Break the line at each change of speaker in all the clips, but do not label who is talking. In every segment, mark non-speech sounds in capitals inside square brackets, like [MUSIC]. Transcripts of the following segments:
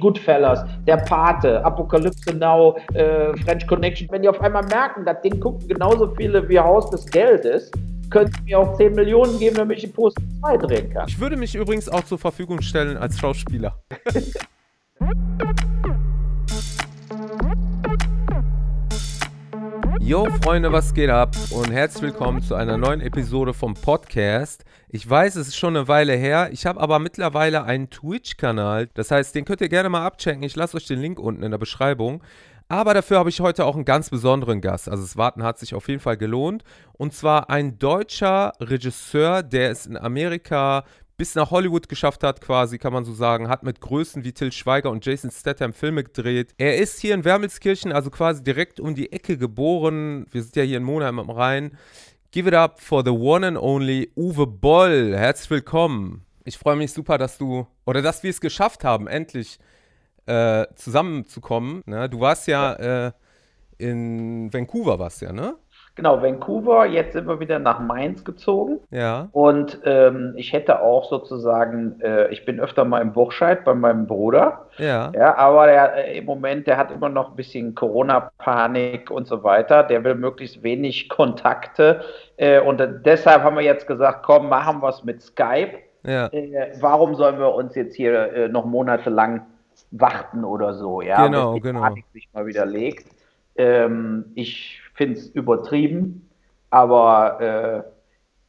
Goodfellas, Der Pate, Apocalypse Now, äh, French Connection. Wenn die auf einmal merken, das Ding gucken genauso viele wie Haus des Geldes, können sie mir auch 10 Millionen geben, damit ich die Post 2 drehen kann.
Ich würde mich übrigens auch zur Verfügung stellen als Schauspieler. [LAUGHS] Yo Freunde, was geht ab? Und herzlich willkommen zu einer neuen Episode vom Podcast. Ich weiß, es ist schon eine Weile her. Ich habe aber mittlerweile einen Twitch-Kanal. Das heißt, den könnt ihr gerne mal abchecken. Ich lasse euch den Link unten in der Beschreibung. Aber dafür habe ich heute auch einen ganz besonderen Gast. Also das Warten hat sich auf jeden Fall gelohnt. Und zwar ein deutscher Regisseur, der es in Amerika bis nach Hollywood geschafft hat, quasi, kann man so sagen, hat mit Größen wie Till Schweiger und Jason Statham Filme gedreht. Er ist hier in Wermelskirchen, also quasi direkt um die Ecke geboren. Wir sind ja hier in Monheim am Rhein. Give it up for the one and only Uwe Boll. Herzlich willkommen. Ich freue mich super, dass du, oder dass wir es geschafft haben, endlich äh, zusammenzukommen. Ne? Du warst ja äh, in Vancouver, warst ja, ne?
Genau, Vancouver, jetzt sind wir wieder nach Mainz gezogen.
Ja.
Und ähm, ich hätte auch sozusagen, äh, ich bin öfter mal im Burscheid bei meinem Bruder.
Ja.
Ja, aber der, äh, im Moment, der hat immer noch ein bisschen Corona-Panik und so weiter. Der will möglichst wenig Kontakte. Äh, und deshalb haben wir jetzt gesagt, komm, machen wir es mit Skype.
Ja.
Äh, warum sollen wir uns jetzt hier äh, noch monatelang warten oder so? Ja,
Genau,
bis die
genau.
Panik sich mal wieder legt. Ähm, ich finde es übertrieben, aber äh,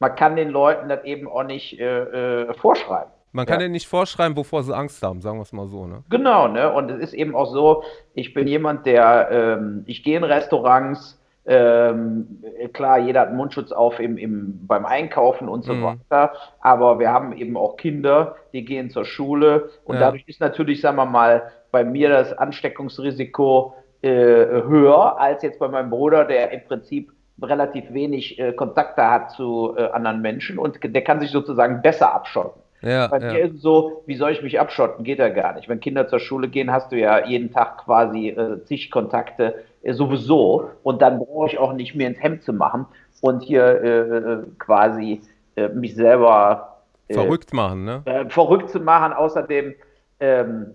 man kann den Leuten das eben auch nicht äh, äh, vorschreiben.
Man kann
Ja.
dir nicht vorschreiben, wovor sie Angst haben, sagen wir es mal so, ne?
Genau, ne? Und es ist eben auch so, ich bin jemand, der, ähm, ich gehe in Restaurants, ähm, klar, jeder hat Mundschutz auf im, im, beim Einkaufen und so
Mhm.
weiter, aber wir haben eben auch Kinder, die gehen zur Schule und
Ja.
dadurch ist natürlich, sagen wir mal, bei mir das Ansteckungsrisiko höher als jetzt bei meinem Bruder, der im Prinzip relativ wenig äh, Kontakte hat zu äh, anderen Menschen und der kann sich sozusagen besser abschotten.
Ja,
Bei mir
ja.
ist es so, wie soll ich mich abschotten? Geht ja gar nicht. Wenn Kinder zur Schule gehen, hast du ja jeden Tag quasi äh, zig Kontakte äh, sowieso und dann brauche ich auch nicht mehr ins Hemd zu machen und hier äh, quasi äh, mich selber äh,
Verrückt machen, ne?
äh, verrückt zu machen. Außerdem, ähm,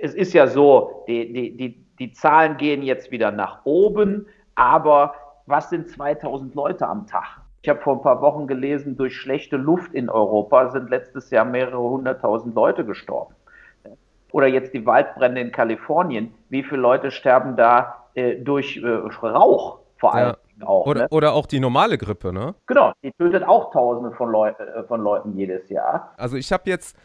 es ist ja so, die, die, die, die Zahlen gehen jetzt wieder nach oben, aber was sind 2000 Leute am Tag? Ich habe vor ein paar Wochen gelesen, durch schlechte Luft in Europa sind letztes Jahr mehrere hunderttausend Leute gestorben. Oder jetzt die Waldbrände in Kalifornien. Wie viele Leute sterben da äh, durch äh, Rauch vor allem
Ja.
auch?
Oder,
ne?
oder auch die normale Grippe, ne?
Genau, die tötet auch Tausende von, Leu äh, von Leuten jedes Jahr.
Also ich habe jetzt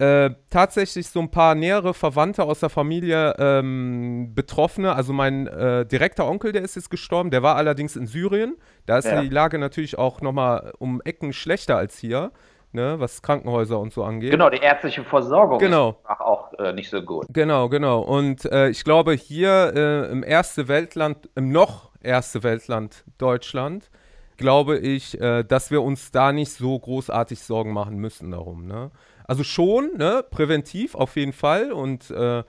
äh, tatsächlich so ein paar nähere Verwandte aus der Familie ähm, Betroffene. Also mein äh, direkter Onkel, der ist jetzt gestorben, der war allerdings in Syrien. Da ist
Ja.
die Lage natürlich auch nochmal um Ecken schlechter als hier, ne, was Krankenhäuser und so angeht.
Genau, die ärztliche Versorgung
Genau.
ist auch äh, nicht so gut.
Genau, genau. Und äh, ich glaube, hier äh, im erste Weltland, im noch erste Weltland Deutschland, glaube ich, dass wir uns da nicht so großartig Sorgen machen müssen darum. Ne? Also schon, ne, präventiv auf jeden Fall und äh,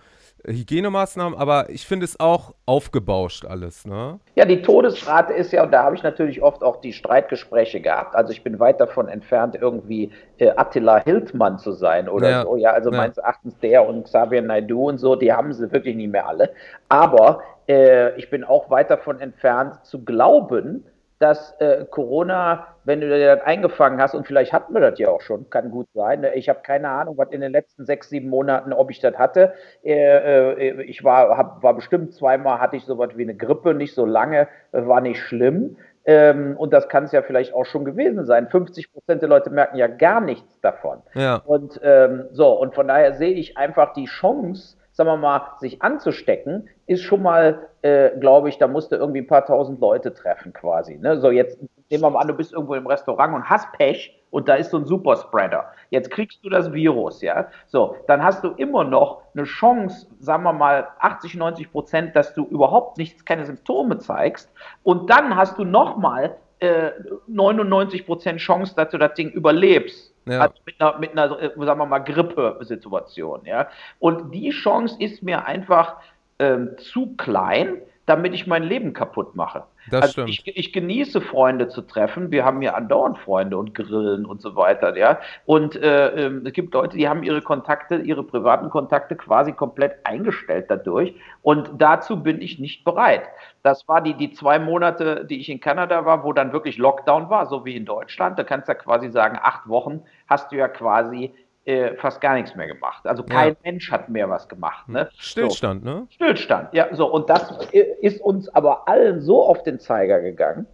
Hygienemaßnahmen, aber ich finde es auch aufgebauscht alles. Ne?
Ja, die Todesrate ist ja, und da habe ich natürlich oft auch die Streitgespräche gehabt. Also ich bin weit davon entfernt, irgendwie äh, Attila Hildmann zu sein oder
Ja.
so. Ja, also
Ja.
meines Erachtens der und Xavier Naidoo und so, die haben sie wirklich nicht mehr alle. Aber äh, ich bin auch weit davon entfernt zu glauben, dass äh, Corona, wenn du dir das eingefangen hast, und vielleicht hatten wir das ja auch schon, kann gut sein. ne? Ich habe keine Ahnung, was in den letzten sechs, sieben Monaten, ob ich das hatte. Äh, äh, ich war, hab, war bestimmt zweimal, hatte ich sowas wie eine Grippe, nicht so lange, äh, war nicht schlimm. Ähm, und das kann es ja vielleicht auch schon gewesen sein. 50 Prozent der Leute merken ja gar nichts davon.
Ja,
Und ähm, so, und von daher sehe ich einfach die Chance, sagen wir mal, sich anzustecken, ist schon mal, äh, glaube ich, da musst du irgendwie ein paar tausend Leute treffen quasi. Ne? So, jetzt nehmen wir mal an, du bist irgendwo im Restaurant und hast Pech und da ist so ein Superspreader. Jetzt kriegst du das Virus, ja. So, dann hast du immer noch eine Chance, sagen wir mal 80, 90 Prozent, dass du überhaupt nichts, keine Symptome zeigst. Und dann hast du nochmal äh, 99 Prozent Chance, dass du das Ding überlebst.
Ja.
Also mit einer, mit einer, äh, sagen wir mal, Grippe-Situation, ja. Und die Chance ist mir einfach ähm, zu klein, damit ich mein Leben kaputt mache.
Das
also
stimmt.
ich, ich genieße Freunde zu treffen. Wir haben ja andauernd Freunde und Grillen und so weiter, ja. Und äh, äh, es gibt Leute, die haben ihre Kontakte, ihre privaten Kontakte quasi komplett eingestellt dadurch. Und dazu bin ich nicht bereit. Das war die, die zwei Monate, die ich in Kanada war, wo dann wirklich Lockdown war, so wie in Deutschland. Da kannst du ja quasi sagen, acht Wochen hast du ja quasi äh, fast gar nichts mehr gemacht. Also kein
Ja.
Mensch hat mehr was gemacht. Ne?
Stillstand, ne?
Stillstand, ja, so. Und das ist uns aber allen so auf den Zeiger gegangen.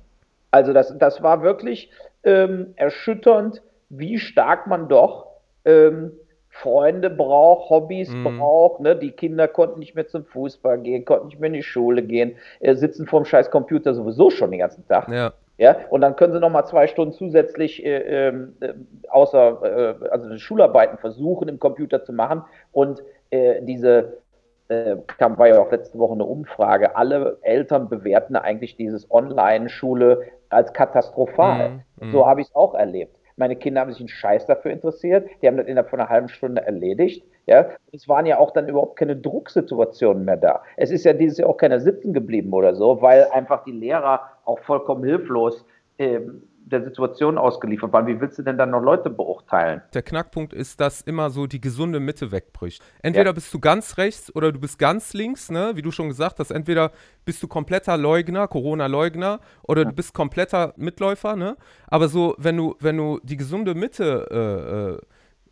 Also das, das war wirklich ähm, erschütternd, wie stark man doch ähm, Freunde braucht, Hobbys
Mhm.
braucht. Ne? Die Kinder konnten nicht mehr zum Fußball gehen, konnten nicht mehr in die Schule gehen, äh, sitzen vorm scheiß Computer sowieso schon den ganzen Tag.
Ja.
Ja, und dann können sie noch mal zwei Stunden zusätzlich äh, ähm, äh, außer äh, also Schularbeiten versuchen im Computer zu machen und äh, diese äh, kam war ja auch letzte Woche eine Umfrage. Alle Eltern bewerten eigentlich dieses Online-Schule als katastrophal.
Mhm, mhm.
So habe ich es auch erlebt. Meine Kinder haben sich einen Scheiß dafür interessiert. Die haben das innerhalb von einer halben Stunde erledigt. Ja, es waren ja auch dann überhaupt keine Drucksituationen mehr da. Es ist ja dieses Jahr auch keiner sitzen geblieben oder so, weil einfach die Lehrer auch vollkommen hilflos ähm, der Situation ausgeliefert waren. Wie willst du denn dann noch Leute beurteilen?
Der Knackpunkt ist, dass immer so die gesunde Mitte wegbricht. Entweder
Ja.
bist du ganz rechts oder du bist ganz links, ne? Wie du schon gesagt hast, entweder bist du kompletter Leugner, Corona-Leugner, oder du bist kompletter Mitläufer, ne? Aber so, wenn du, wenn du die gesunde Mitte, äh, äh,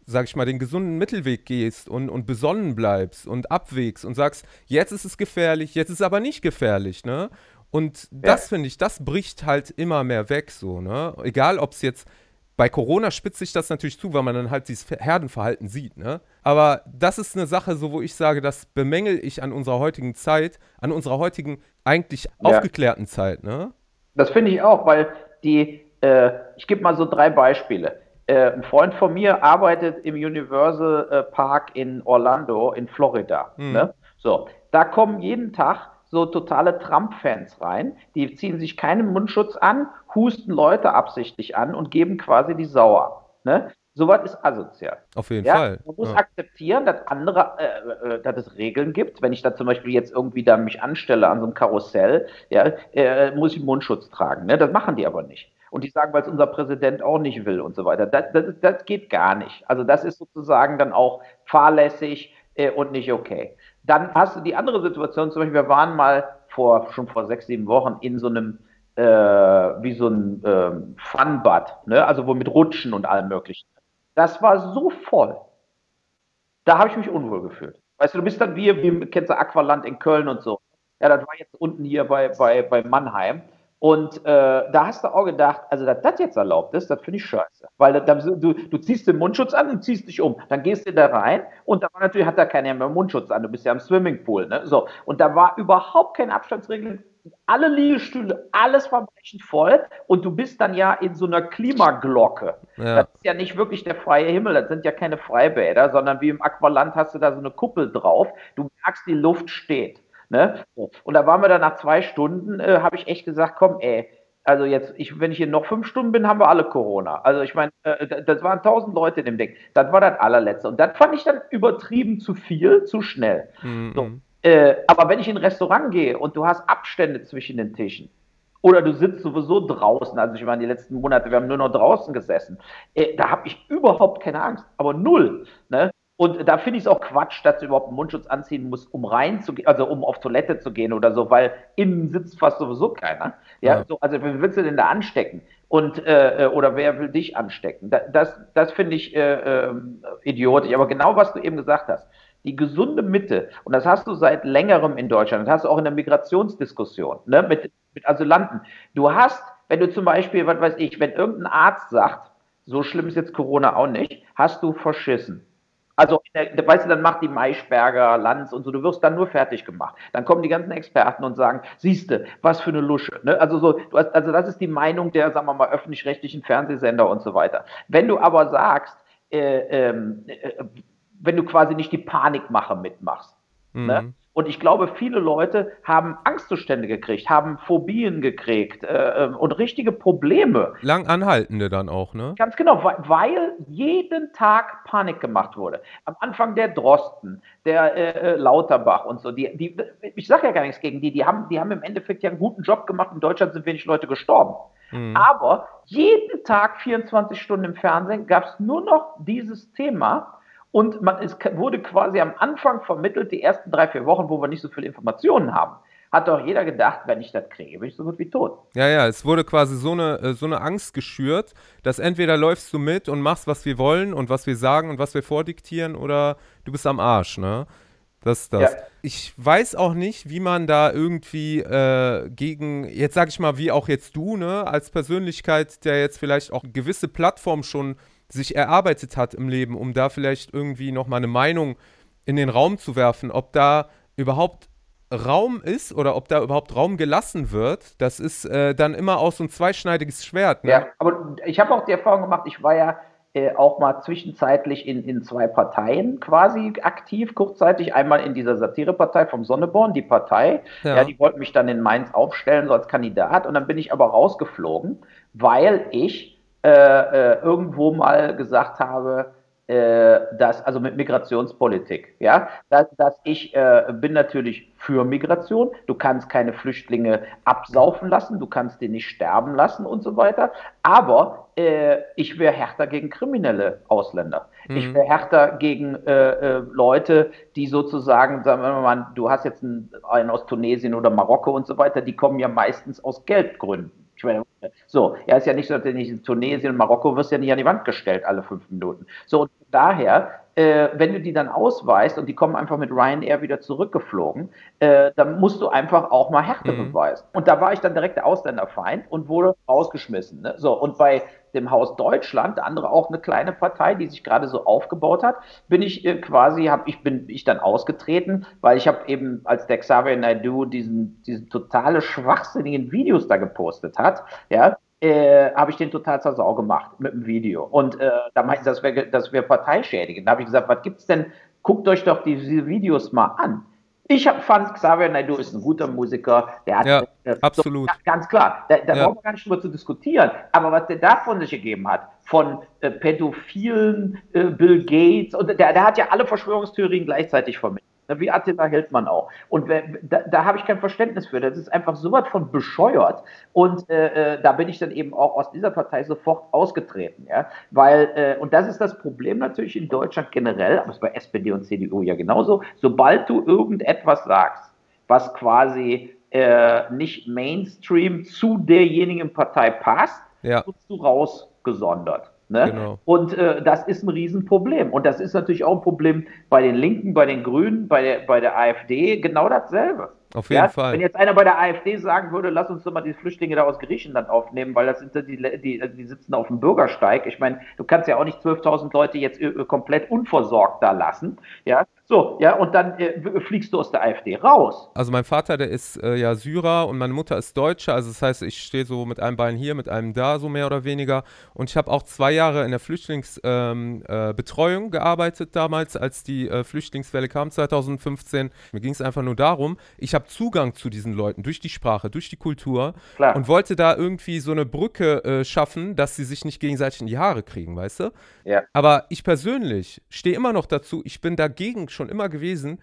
sag ich mal, den gesunden Mittelweg gehst und, und besonnen bleibst und abwägst und sagst, jetzt ist es gefährlich, jetzt ist es aber nicht gefährlich, ne? Und das finde ich, das bricht halt immer mehr weg, so, ne? Egal, ob es jetzt bei Corona spitzt sich das natürlich zu, weil man dann halt dieses Herdenverhalten sieht, ne? Aber das ist eine Sache, so wo ich sage, das bemängel ich an unserer heutigen Zeit, an unserer heutigen eigentlich
Ja.
aufgeklärten Zeit, ne?
Das finde ich auch, weil die, äh, ich gebe mal so drei Beispiele. Äh, ein Freund von mir arbeitet im Universal äh, Park in Orlando in Florida.
Mhm.
Ne? So, da kommen jeden Tag so totale Trump-Fans rein, die ziehen sich keinen Mundschutz an, husten Leute absichtlich an und geben quasi die Sauer. Ne? Sowas ist asozial.
Auf jeden
Ja,
Fall.
man muss
Ja.
akzeptieren, dass andere, äh, äh, dass es Regeln gibt. Wenn ich da zum Beispiel jetzt irgendwie da mich anstelle an so einem Karussell, ja, äh, muss ich einen Mundschutz tragen. Ne? Das machen die aber nicht. Und die sagen, weil es unser Präsident auch nicht will und so weiter. Das, das, das geht gar nicht. Also das ist sozusagen dann auch fahrlässig äh, und nicht okay. Dann hast du die andere Situation, zum Beispiel, wir waren mal vor, schon vor sechs, sieben Wochen in so einem, äh, wie so ein ähm, Funbad, ne? also wo mit Rutschen und allem möglichen. Das war so voll. Da habe ich mich unwohl gefühlt. Weißt du, du bist dann wie, wie kennst du Aqualand in Köln und so. Ja, das war jetzt unten hier bei, bei, bei Mannheim. Und äh, da hast du auch gedacht, also dass das jetzt erlaubt ist, das finde ich scheiße. Weil da, du, du ziehst den Mundschutz an und ziehst dich um. Dann gehst du da rein und da war natürlich, hat da keiner mehr Mundschutz an. Du bist ja im Swimmingpool. Ne? So. Und da war überhaupt keine Abstandsregeln. Alle Liegestühle, alles war brechend voll. Und du bist dann ja in so einer Klimaglocke.
Ja.
Das ist ja nicht wirklich der freie Himmel, das sind ja keine Freibäder, sondern wie im Aqualand hast du da so eine Kuppel drauf. Du merkst, die Luft steht. Ne? Und da waren wir dann nach zwei Stunden, äh, habe ich echt gesagt, komm, ey, also jetzt, ich, wenn ich hier noch fünf Stunden bin, haben wir alle Corona. Also ich meine, äh, das waren tausend Leute in dem Ding. Das war das allerletzte. Und das fand ich dann übertrieben zu viel, zu schnell.
Mhm.
So. Äh, aber wenn ich in ein Restaurant gehe und du hast Abstände zwischen den Tischen oder du sitzt sowieso draußen, also ich meine, die letzten Monate, wir haben nur noch draußen gesessen, äh, da habe ich überhaupt keine Angst, aber null. Ne? Und da finde ich es auch Quatsch, dass du überhaupt einen Mundschutz anziehen musst, um reinzugehen, also um auf Toilette zu gehen oder so, weil innen sitzt fast sowieso keiner. Ja,
Ja.
So, also wen willst du denn da anstecken? Und äh, äh, oder wer will dich anstecken? Da, das, das finde ich äh, ähm, idiotisch. Aber genau was du eben gesagt hast, die gesunde Mitte, und das hast du seit längerem in Deutschland, das hast du auch in der Migrationsdiskussion ne, mit, mit Asylanten. Du hast, wenn du zum Beispiel, was weiß ich, wenn irgendein Arzt sagt, so schlimm ist jetzt Corona auch nicht, hast du verschissen. Also, der, weißt du, dann macht die Maischberger, Lanz und so, du wirst dann nur fertig gemacht. Dann kommen die ganzen Experten und sagen, siehste, was für eine Lusche. Ne? Also, so, du hast, also das ist die Meinung der, sagen wir mal, öffentlich-rechtlichen Fernsehsender und so weiter. Wenn du aber sagst, äh, ähm, äh, wenn du quasi nicht die Panikmache mitmachst, Ne? Und ich glaube, viele Leute haben Angstzustände gekriegt, haben Phobien gekriegt äh, ähm, und richtige Probleme.
Lang anhaltende dann auch, ne?
Ganz genau, weil, weil jeden Tag Panik gemacht wurde. Am Anfang der Drosten, der äh, äh Lauterbach und so. Die, die, ich sage ja gar nichts gegen die, die haben, die haben im Endeffekt ja einen guten Job gemacht. In Deutschland sind wenig Leute gestorben. Mhm. Aber jeden Tag 24 Stunden im Fernsehen gab es nur noch dieses Thema und man, es wurde quasi am Anfang vermittelt, die ersten drei, vier Wochen, wo wir nicht so viele Informationen haben, hat doch jeder gedacht, wenn ich das kriege, bin ich so gut wie tot.
Ja, ja, es wurde quasi so eine, äh, so eine Angst geschürt, dass entweder läufst du mit und machst, was wir wollen und was wir sagen und was wir vordiktieren, oder du bist am Arsch, ne? Das ist das. Ja. Ich weiß auch nicht, wie man da irgendwie äh, gegen, jetzt sag ich mal, wie auch jetzt du, ne, als Persönlichkeit, der jetzt vielleicht auch gewisse Plattform schon sich erarbeitet hat im Leben, um da vielleicht irgendwie nochmal eine Meinung in den Raum zu werfen, ob da überhaupt Raum ist oder ob da überhaupt Raum gelassen wird, das ist äh, dann immer auch so ein zweischneidiges Schwert.
Ne? Ja, aber ich habe auch die Erfahrung gemacht, ich war ja äh, auch mal zwischenzeitlich in, in zwei Parteien quasi aktiv, kurzzeitig. Einmal in dieser Satirepartei vom Sonneborn, die Partei. Ja. ja, die wollten mich dann in Mainz aufstellen, so als Kandidat. Und dann bin ich aber rausgeflogen, weil ich äh, äh, irgendwo mal gesagt habe, äh, dass, also mit Migrationspolitik, ja, dass, dass ich äh, bin natürlich für Migration. Du kannst keine Flüchtlinge absaufen lassen, du kannst die nicht sterben lassen und so weiter. Aber äh, ich wäre härter gegen kriminelle Ausländer. Mhm. Ich wäre härter gegen äh, äh, Leute, die sozusagen, sagen wir mal, du hast jetzt einen, einen aus Tunesien oder Marokko und so weiter, die kommen ja meistens aus Geldgründen. Meine, so, er ist ja nicht so, dass nicht in Tunesien und Marokko wirst ja nicht an die Wand gestellt alle fünf Minuten. So, und daher, äh, wenn du die dann ausweist und die kommen einfach mit Ryanair wieder zurückgeflogen, äh, dann musst du einfach auch mal Härte mhm. beweisen. Und da war ich dann direkt der Ausländerfeind und wurde rausgeschmissen. Ne? So, und bei dem Haus Deutschland, andere auch eine kleine Partei, die sich gerade so aufgebaut hat, bin ich äh, quasi, habe ich bin ich dann ausgetreten, weil ich habe eben als der Xavier Naidoo diesen diesen totale schwachsinnigen Videos da gepostet hat, ja, äh, habe ich den total zur Sau gemacht mit dem Video. Und äh, da meinten sie, das wäre das wär parteischädigend. Da habe ich gesagt, was gibt's denn? Guckt euch doch diese Videos mal an. Ich hab, fand, Xavier Naidoo ist ein guter Musiker.
Der hat, ja, das, absolut.
So, ganz klar. Da, da ja. brauchen wir gar nicht drüber zu diskutieren. Aber was der da von sich gegeben hat, von äh, pädophilen äh, Bill Gates, und der, der hat ja alle Verschwörungstheorien gleichzeitig vermittelt. Wie Attila Hildmann auch. Und da, da habe ich kein Verständnis für. Das ist einfach so was von bescheuert. Und äh, äh, da bin ich dann eben auch aus dieser Partei sofort ausgetreten. Ja? Weil, äh, und das ist das Problem natürlich in Deutschland generell, aber es ist bei SPD und CDU ja genauso, sobald du irgendetwas sagst, was quasi äh, nicht Mainstream zu derjenigen Partei passt, ja. wirst du rausgesondert. Ne? Genau. Und äh, das ist ein Riesenproblem. Und das ist natürlich auch ein Problem bei den Linken, bei den Grünen, bei der, bei der AfD, genau dasselbe.
Auf jeden ja? Fall.
Wenn jetzt einer bei der AfD sagen würde, lass uns doch mal die Flüchtlinge da aus Griechenland aufnehmen, weil das sind die, die, die sitzen auf dem Bürgersteig. Ich meine, du kannst ja auch nicht 12.000 Leute jetzt äh, komplett unversorgt da lassen. Ja, so, ja, und dann äh, fliegst du aus der AfD raus.
Also mein Vater, der ist äh, ja Syrer und meine Mutter ist Deutsche. Also das heißt, ich stehe so mit einem Bein hier, mit einem da, so mehr oder weniger. Und ich habe auch zwei Jahre in der Flüchtlingsbetreuung ähm, äh, gearbeitet damals, als die äh, Flüchtlingswelle kam 2015. Mir ging es einfach nur darum, ich habe Zugang zu diesen Leuten durch die Sprache, durch die Kultur Klar. und wollte da irgendwie so eine Brücke äh, schaffen, dass sie sich nicht gegenseitig in die Haare kriegen, weißt du? Ja. Aber ich persönlich stehe immer noch dazu, ich bin dagegen schon immer gewesen,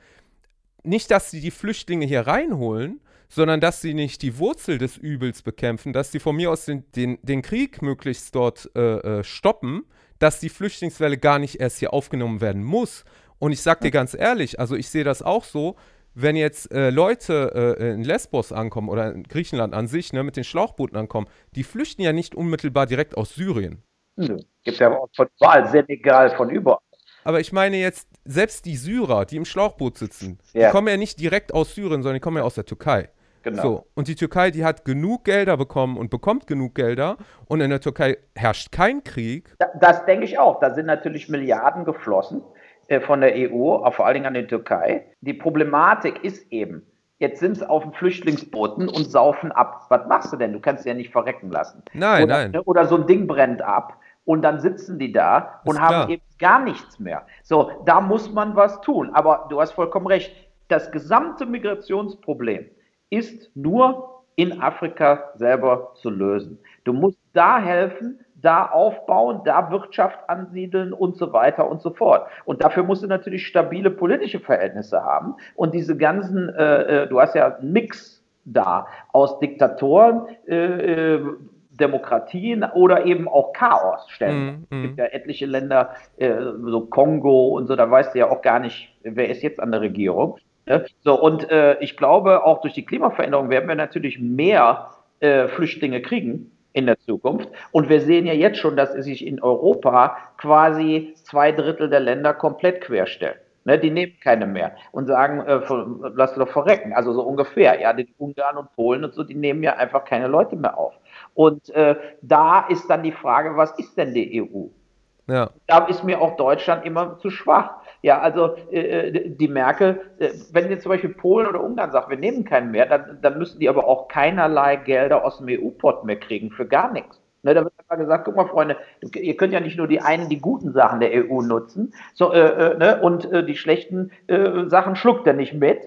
nicht, dass sie die Flüchtlinge hier reinholen, sondern dass sie nicht die Wurzel des Übels bekämpfen, dass sie von mir aus den, den, den Krieg möglichst dort äh, äh, stoppen, dass die Flüchtlingswelle gar nicht erst hier aufgenommen werden muss. Und ich sag dir ganz ehrlich, also ich sehe das auch so, wenn jetzt äh, Leute äh, in Lesbos ankommen oder in Griechenland an sich, ne, mit den Schlauchbooten ankommen, die flüchten ja nicht unmittelbar direkt aus Syrien.
Hm. Gibt ja auch von überall, Senegal, von überall.
Aber ich meine jetzt, selbst die Syrer, die im Schlauchboot sitzen, ja. die kommen ja nicht direkt aus Syrien, sondern die kommen ja aus der Türkei. Genau. So, und die Türkei, die hat genug Gelder bekommen und bekommt genug Gelder und in der Türkei herrscht kein Krieg.
Das, das denke ich auch. Da sind natürlich Milliarden geflossen äh, von der EU, vor allen Dingen an die Türkei. Die Problematik ist eben, jetzt sind sie auf den Flüchtlingsbooten und saufen ab. Was machst du denn? Du kannst sie ja nicht verrecken lassen.
Nein,
oder,
nein.
Ne, oder so ein Ding brennt ab und dann sitzen die da und haben eben gar nichts mehr. So, da muss man was tun. Aber du hast vollkommen recht. das gesamte Migrationsproblem ist nur in Afrika selber zu lösen. Du musst da helfen, da aufbauen, da Wirtschaft ansiedeln und so weiter und so fort. Und dafür musst du natürlich stabile politische Verhältnisse haben. Und diese ganzen, äh, äh du hast ja einen Mix da aus Diktatoren, äh, äh Demokratien oder eben auch Chaos stellen. Mm, mm. Es gibt ja etliche Länder, äh, so Kongo und so, da weißt du ja auch gar nicht, wer ist jetzt an der Regierung. Ne? So, und äh, ich glaube, auch durch die Klimaveränderung werden wir natürlich mehr äh, Flüchtlinge kriegen in der Zukunft. Und wir sehen ja jetzt schon, dass sich in Europa quasi zwei Drittel der Länder komplett querstellen. Ne, die nehmen keine mehr und sagen, äh, lass doch verrecken. Also so ungefähr. Ja, die Ungarn und Polen und so, die nehmen ja einfach keine Leute mehr auf. Und äh, da ist dann die Frage, was ist denn die EU? Ja. Da ist mir auch Deutschland immer zu schwach. Ja, also äh, äh, die Merkel, äh, wenn jetzt zum Beispiel Polen oder Ungarn sagt, wir nehmen keinen mehr, dann, dann müssen die aber auch keinerlei Gelder aus dem EU-Pot mehr kriegen für gar nichts. Ne, da wird einfach gesagt, guck mal, Freunde, ihr könnt ja nicht nur die einen, die guten Sachen der EU nutzen, so, äh, äh, ne, und äh, die schlechten äh, Sachen schluckt er nicht mit.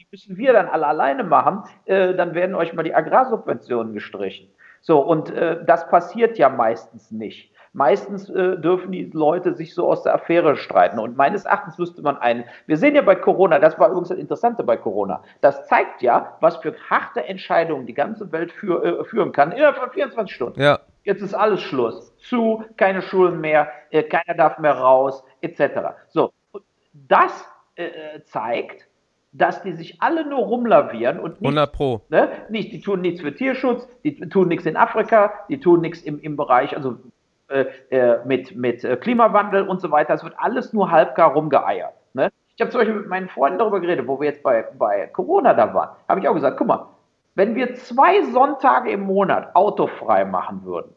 Die müssen wir dann alle alleine machen, äh, dann werden euch mal die Agrarsubventionen gestrichen. So, und äh, das passiert ja meistens nicht. Meistens äh, dürfen die Leute sich so aus der Affäre streiten. Und meines Erachtens müsste man einen, wir sehen ja bei Corona, das war übrigens das Interessante bei Corona, das zeigt ja, was für harte Entscheidungen die ganze Welt für, äh, führen kann innerhalb von 24 Stunden. Ja. Jetzt ist alles Schluss. Zu, keine Schulen mehr, äh, keiner darf mehr raus, etc. So, das äh, zeigt, dass die sich alle nur rumlavieren und
nicht, 100 Pro.
Ne, nicht, die tun nichts für Tierschutz, die tun nichts in Afrika, die tun nichts im, im Bereich, also äh, äh, mit, mit äh, Klimawandel und so weiter. Es wird alles nur halbgar rumgeeiert. Ne? Ich habe zum Beispiel mit meinen Freunden darüber geredet, wo wir jetzt bei, bei Corona da waren. Habe ich auch gesagt, guck mal, wenn wir zwei Sonntage im Monat autofrei machen würden,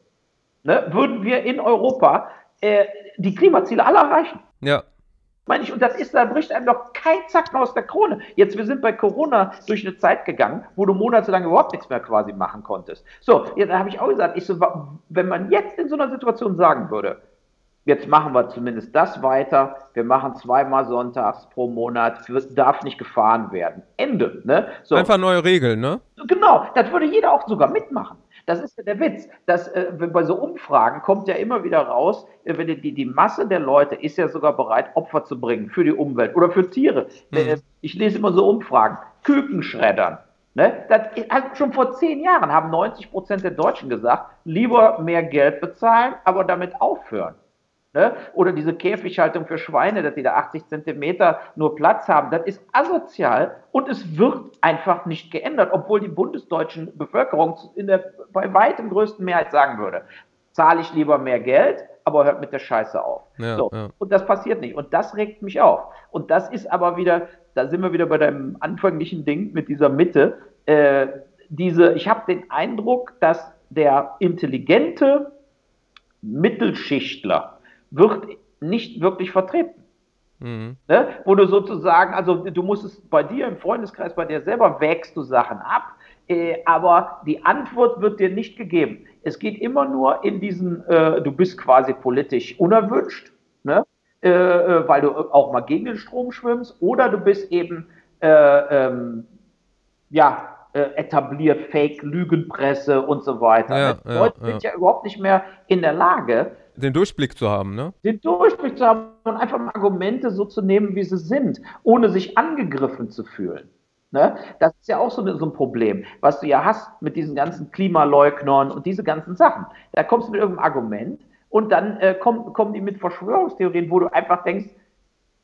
ne, würden wir in Europa äh, die Klimaziele alle erreichen.
Ja
meine ich, und das ist, da bricht einem doch kein Zacken aus der Krone. Jetzt, wir sind bei Corona durch eine Zeit gegangen, wo du monatelang überhaupt nichts mehr quasi machen konntest. So, jetzt habe ich auch gesagt, ich so, wenn man jetzt in so einer Situation sagen würde, jetzt machen wir zumindest das weiter, wir machen zweimal sonntags pro Monat, darf nicht gefahren werden. Ende, ne?
So. Einfach neue Regeln, ne?
Genau, das würde jeder auch sogar mitmachen. Das ist ja der Witz. Dass, äh, bei so Umfragen kommt ja immer wieder raus, äh, wenn die, die Masse der Leute ist ja sogar bereit, Opfer zu bringen für die Umwelt oder für Tiere. Mhm. Äh, ich lese immer so Umfragen. Kükenschreddern. Ne? Das, also schon vor zehn Jahren haben 90 Prozent der Deutschen gesagt, lieber mehr Geld bezahlen, aber damit aufhören. Ne? Oder diese Käfighaltung für Schweine, dass die da 80 Zentimeter nur Platz haben, das ist asozial und es wird einfach nicht geändert, obwohl die bundesdeutschen Bevölkerung in der bei weitem größten Mehrheit sagen würde, zahle ich lieber mehr Geld, aber hört mit der Scheiße auf. Ja, so. ja. Und das passiert nicht. Und das regt mich auf. Und das ist aber wieder, da sind wir wieder bei deinem anfänglichen Ding mit dieser Mitte. Äh, diese, ich habe den Eindruck, dass der intelligente Mittelschichtler, wird nicht wirklich vertreten. Mhm. Ne? Wo du sozusagen, also du musst es bei dir im Freundeskreis, bei dir selber wägst du Sachen ab, äh, aber die Antwort wird dir nicht gegeben. Es geht immer nur in diesen, äh, du bist quasi politisch unerwünscht, ne? Äh, äh weil du auch mal gegen den Strom schwimmst, oder du bist eben, äh, ähm, ja, äh, etabliert, Fake, Lügenpresse und so weiter. Ja, ne? ja, Leute sind ja überhaupt nicht mehr in der Lage,
den Durchblick zu haben, ne?
Den Durchblick zu haben und einfach mal Argumente so zu nehmen, wie sie sind, ohne sich angegriffen zu fühlen. Ne? Das ist ja auch so, so, ein Problem, was du ja hast mit diesen ganzen Klimaleugnern und diese ganzen Sachen. Da kommst du mit irgendeinem Argument und dann äh, kommen, kommen die mit Verschwörungstheorien, wo du einfach denkst,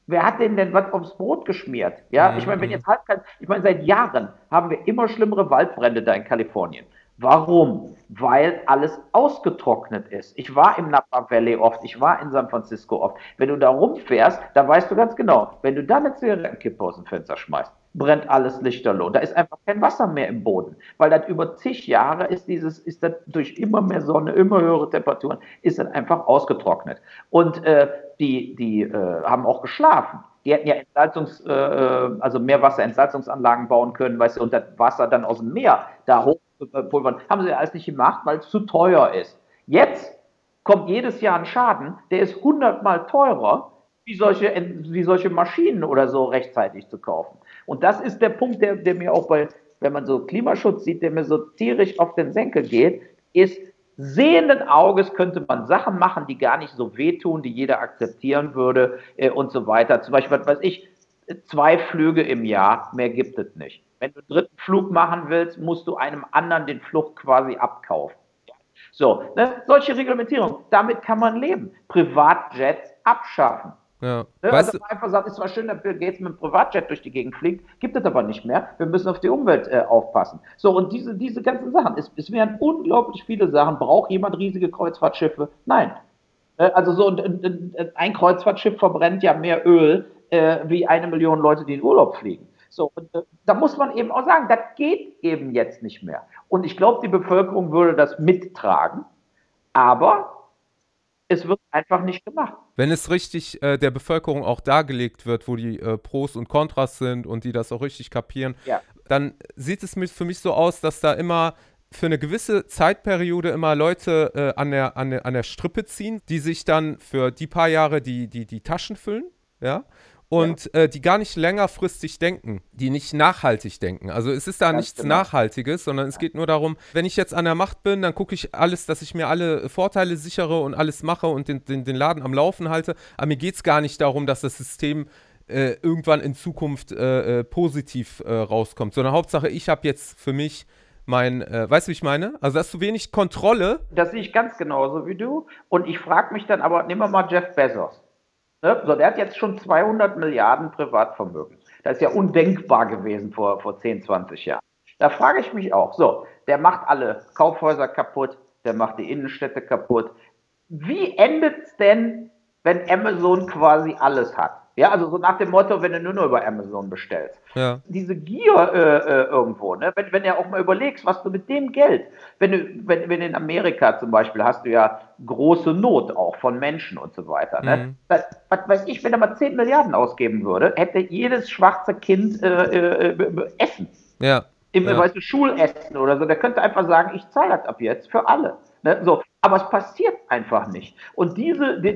wer hat denn denn was aufs Brot geschmiert? Ja, mhm. ich meine, wenn jetzt halt, ich meine, seit Jahren haben wir immer schlimmere Waldbrände da in Kalifornien. Warum? Weil alles ausgetrocknet ist. Ich war im Napa Valley oft, ich war in San Francisco oft. Wenn du da rumfährst, da weißt du ganz genau, wenn du da eine Zigarettenkippe aus dem Fenster schmeißt, brennt alles lichterloh. Da ist einfach kein Wasser mehr im Boden, weil das über zig Jahre ist dieses, ist das durch immer mehr Sonne, immer höhere Temperaturen, ist das einfach ausgetrocknet. Und äh, die, die äh, haben auch geschlafen. Die hätten ja Entsalzungs, äh, äh also Meerwasserentsalzungsanlagen bauen können, du, und das Wasser dann aus dem Meer da hoch pulvern. Haben sie alles nicht gemacht, weil es zu teuer ist. Jetzt kommt jedes Jahr ein Schaden, der ist hundertmal teurer, wie solche, wie solche Maschinen oder so rechtzeitig zu kaufen. Und das ist der Punkt, der, der mir auch bei, wenn man so Klimaschutz sieht, der mir so tierisch auf den Senkel geht, ist, sehenden Auges könnte man Sachen machen, die gar nicht so wehtun, die jeder akzeptieren würde äh, und so weiter. Zum Beispiel, was weiß ich, zwei Flüge im Jahr, mehr gibt es nicht. Wenn du einen dritten Flug machen willst, musst du einem anderen den Flug quasi abkaufen. So, ne? solche Reglementierung, damit kann man leben. Privatjets abschaffen. Ja. Ne? Also einfach sagt, ist zwar schön, dass Bill Gates mit einem Privatjet durch die Gegend fliegt, gibt es aber nicht mehr. Wir müssen auf die Umwelt äh, aufpassen. So, und diese, diese ganzen Sachen, es, es wären unglaublich viele Sachen. Braucht jemand riesige Kreuzfahrtschiffe? Nein. Äh, also so ein, ein, Kreuzfahrtschiff verbrennt ja mehr Öl äh, wie eine Million Leute, die in Urlaub fliegen. So, und, äh, da muss man eben auch sagen, das geht eben jetzt nicht mehr. Und ich glaube, die Bevölkerung würde das mittragen, aber es wird einfach nicht gemacht.
Wenn es richtig äh, der Bevölkerung auch dargelegt wird, wo die äh, Pros und Kontras sind und die das auch richtig kapieren, ja. dann sieht es für mich so aus, dass da immer für eine gewisse Zeitperiode immer Leute äh, an, der, an, der, an der Strippe ziehen, die sich dann für die paar Jahre die, die, die Taschen füllen, ja, und ja. äh, die gar nicht längerfristig denken, die nicht nachhaltig denken. Also es ist da Ganz nichts genau. Nachhaltiges, sondern es geht nur darum, wenn ich jetzt an der Macht bin, dann gucke ich alles, dass ich mir alle Vorteile sichere und alles mache und den, den, den Laden am Laufen halte. Aber mir geht es gar nicht darum, dass das System äh, irgendwann in Zukunft äh, äh positiv äh, rauskommt, sondern Hauptsache, ich habe jetzt für mich mein, äh, weißt du, wie ich meine? Also hast du wenig Kontrolle.
Das sehe ich ganz genauso wie du. Und ich frage mich dann aber, nehmen wir mal Jeff Bezos. Ne? So, der hat jetzt schon 200 Milliarden Privatvermögen. Das ist ja undenkbar gewesen vor, vor 10, 20 Jahren. Da frage ich mich auch, so, der macht alle Kaufhäuser kaputt, der macht die Innenstädte kaputt. Wie endet es denn, wenn Amazon quasi alles hat? Ja, also so nach dem Motto, wenn du nur noch über Amazon bestellst. Ja. Diese Gier äh, äh, irgendwo, ne? wenn, wenn du auch mal überlegst, was du mit dem Geld, wenn du, wenn, wenn in Amerika zum Beispiel hast du ja große Not auch von Menschen und so weiter. Ne? Mhm. Was, was weiß ich, wenn er mal 10 Milliarden ausgeben würde, hätte jedes schwarze Kind äh, äh, Essen. Ja. Im, ja. weißt du, Schulessen oder so. Der könnte einfach sagen, ich zahle das ab jetzt für alle. Ne? So, aber es passiert einfach nicht. Und diese, die,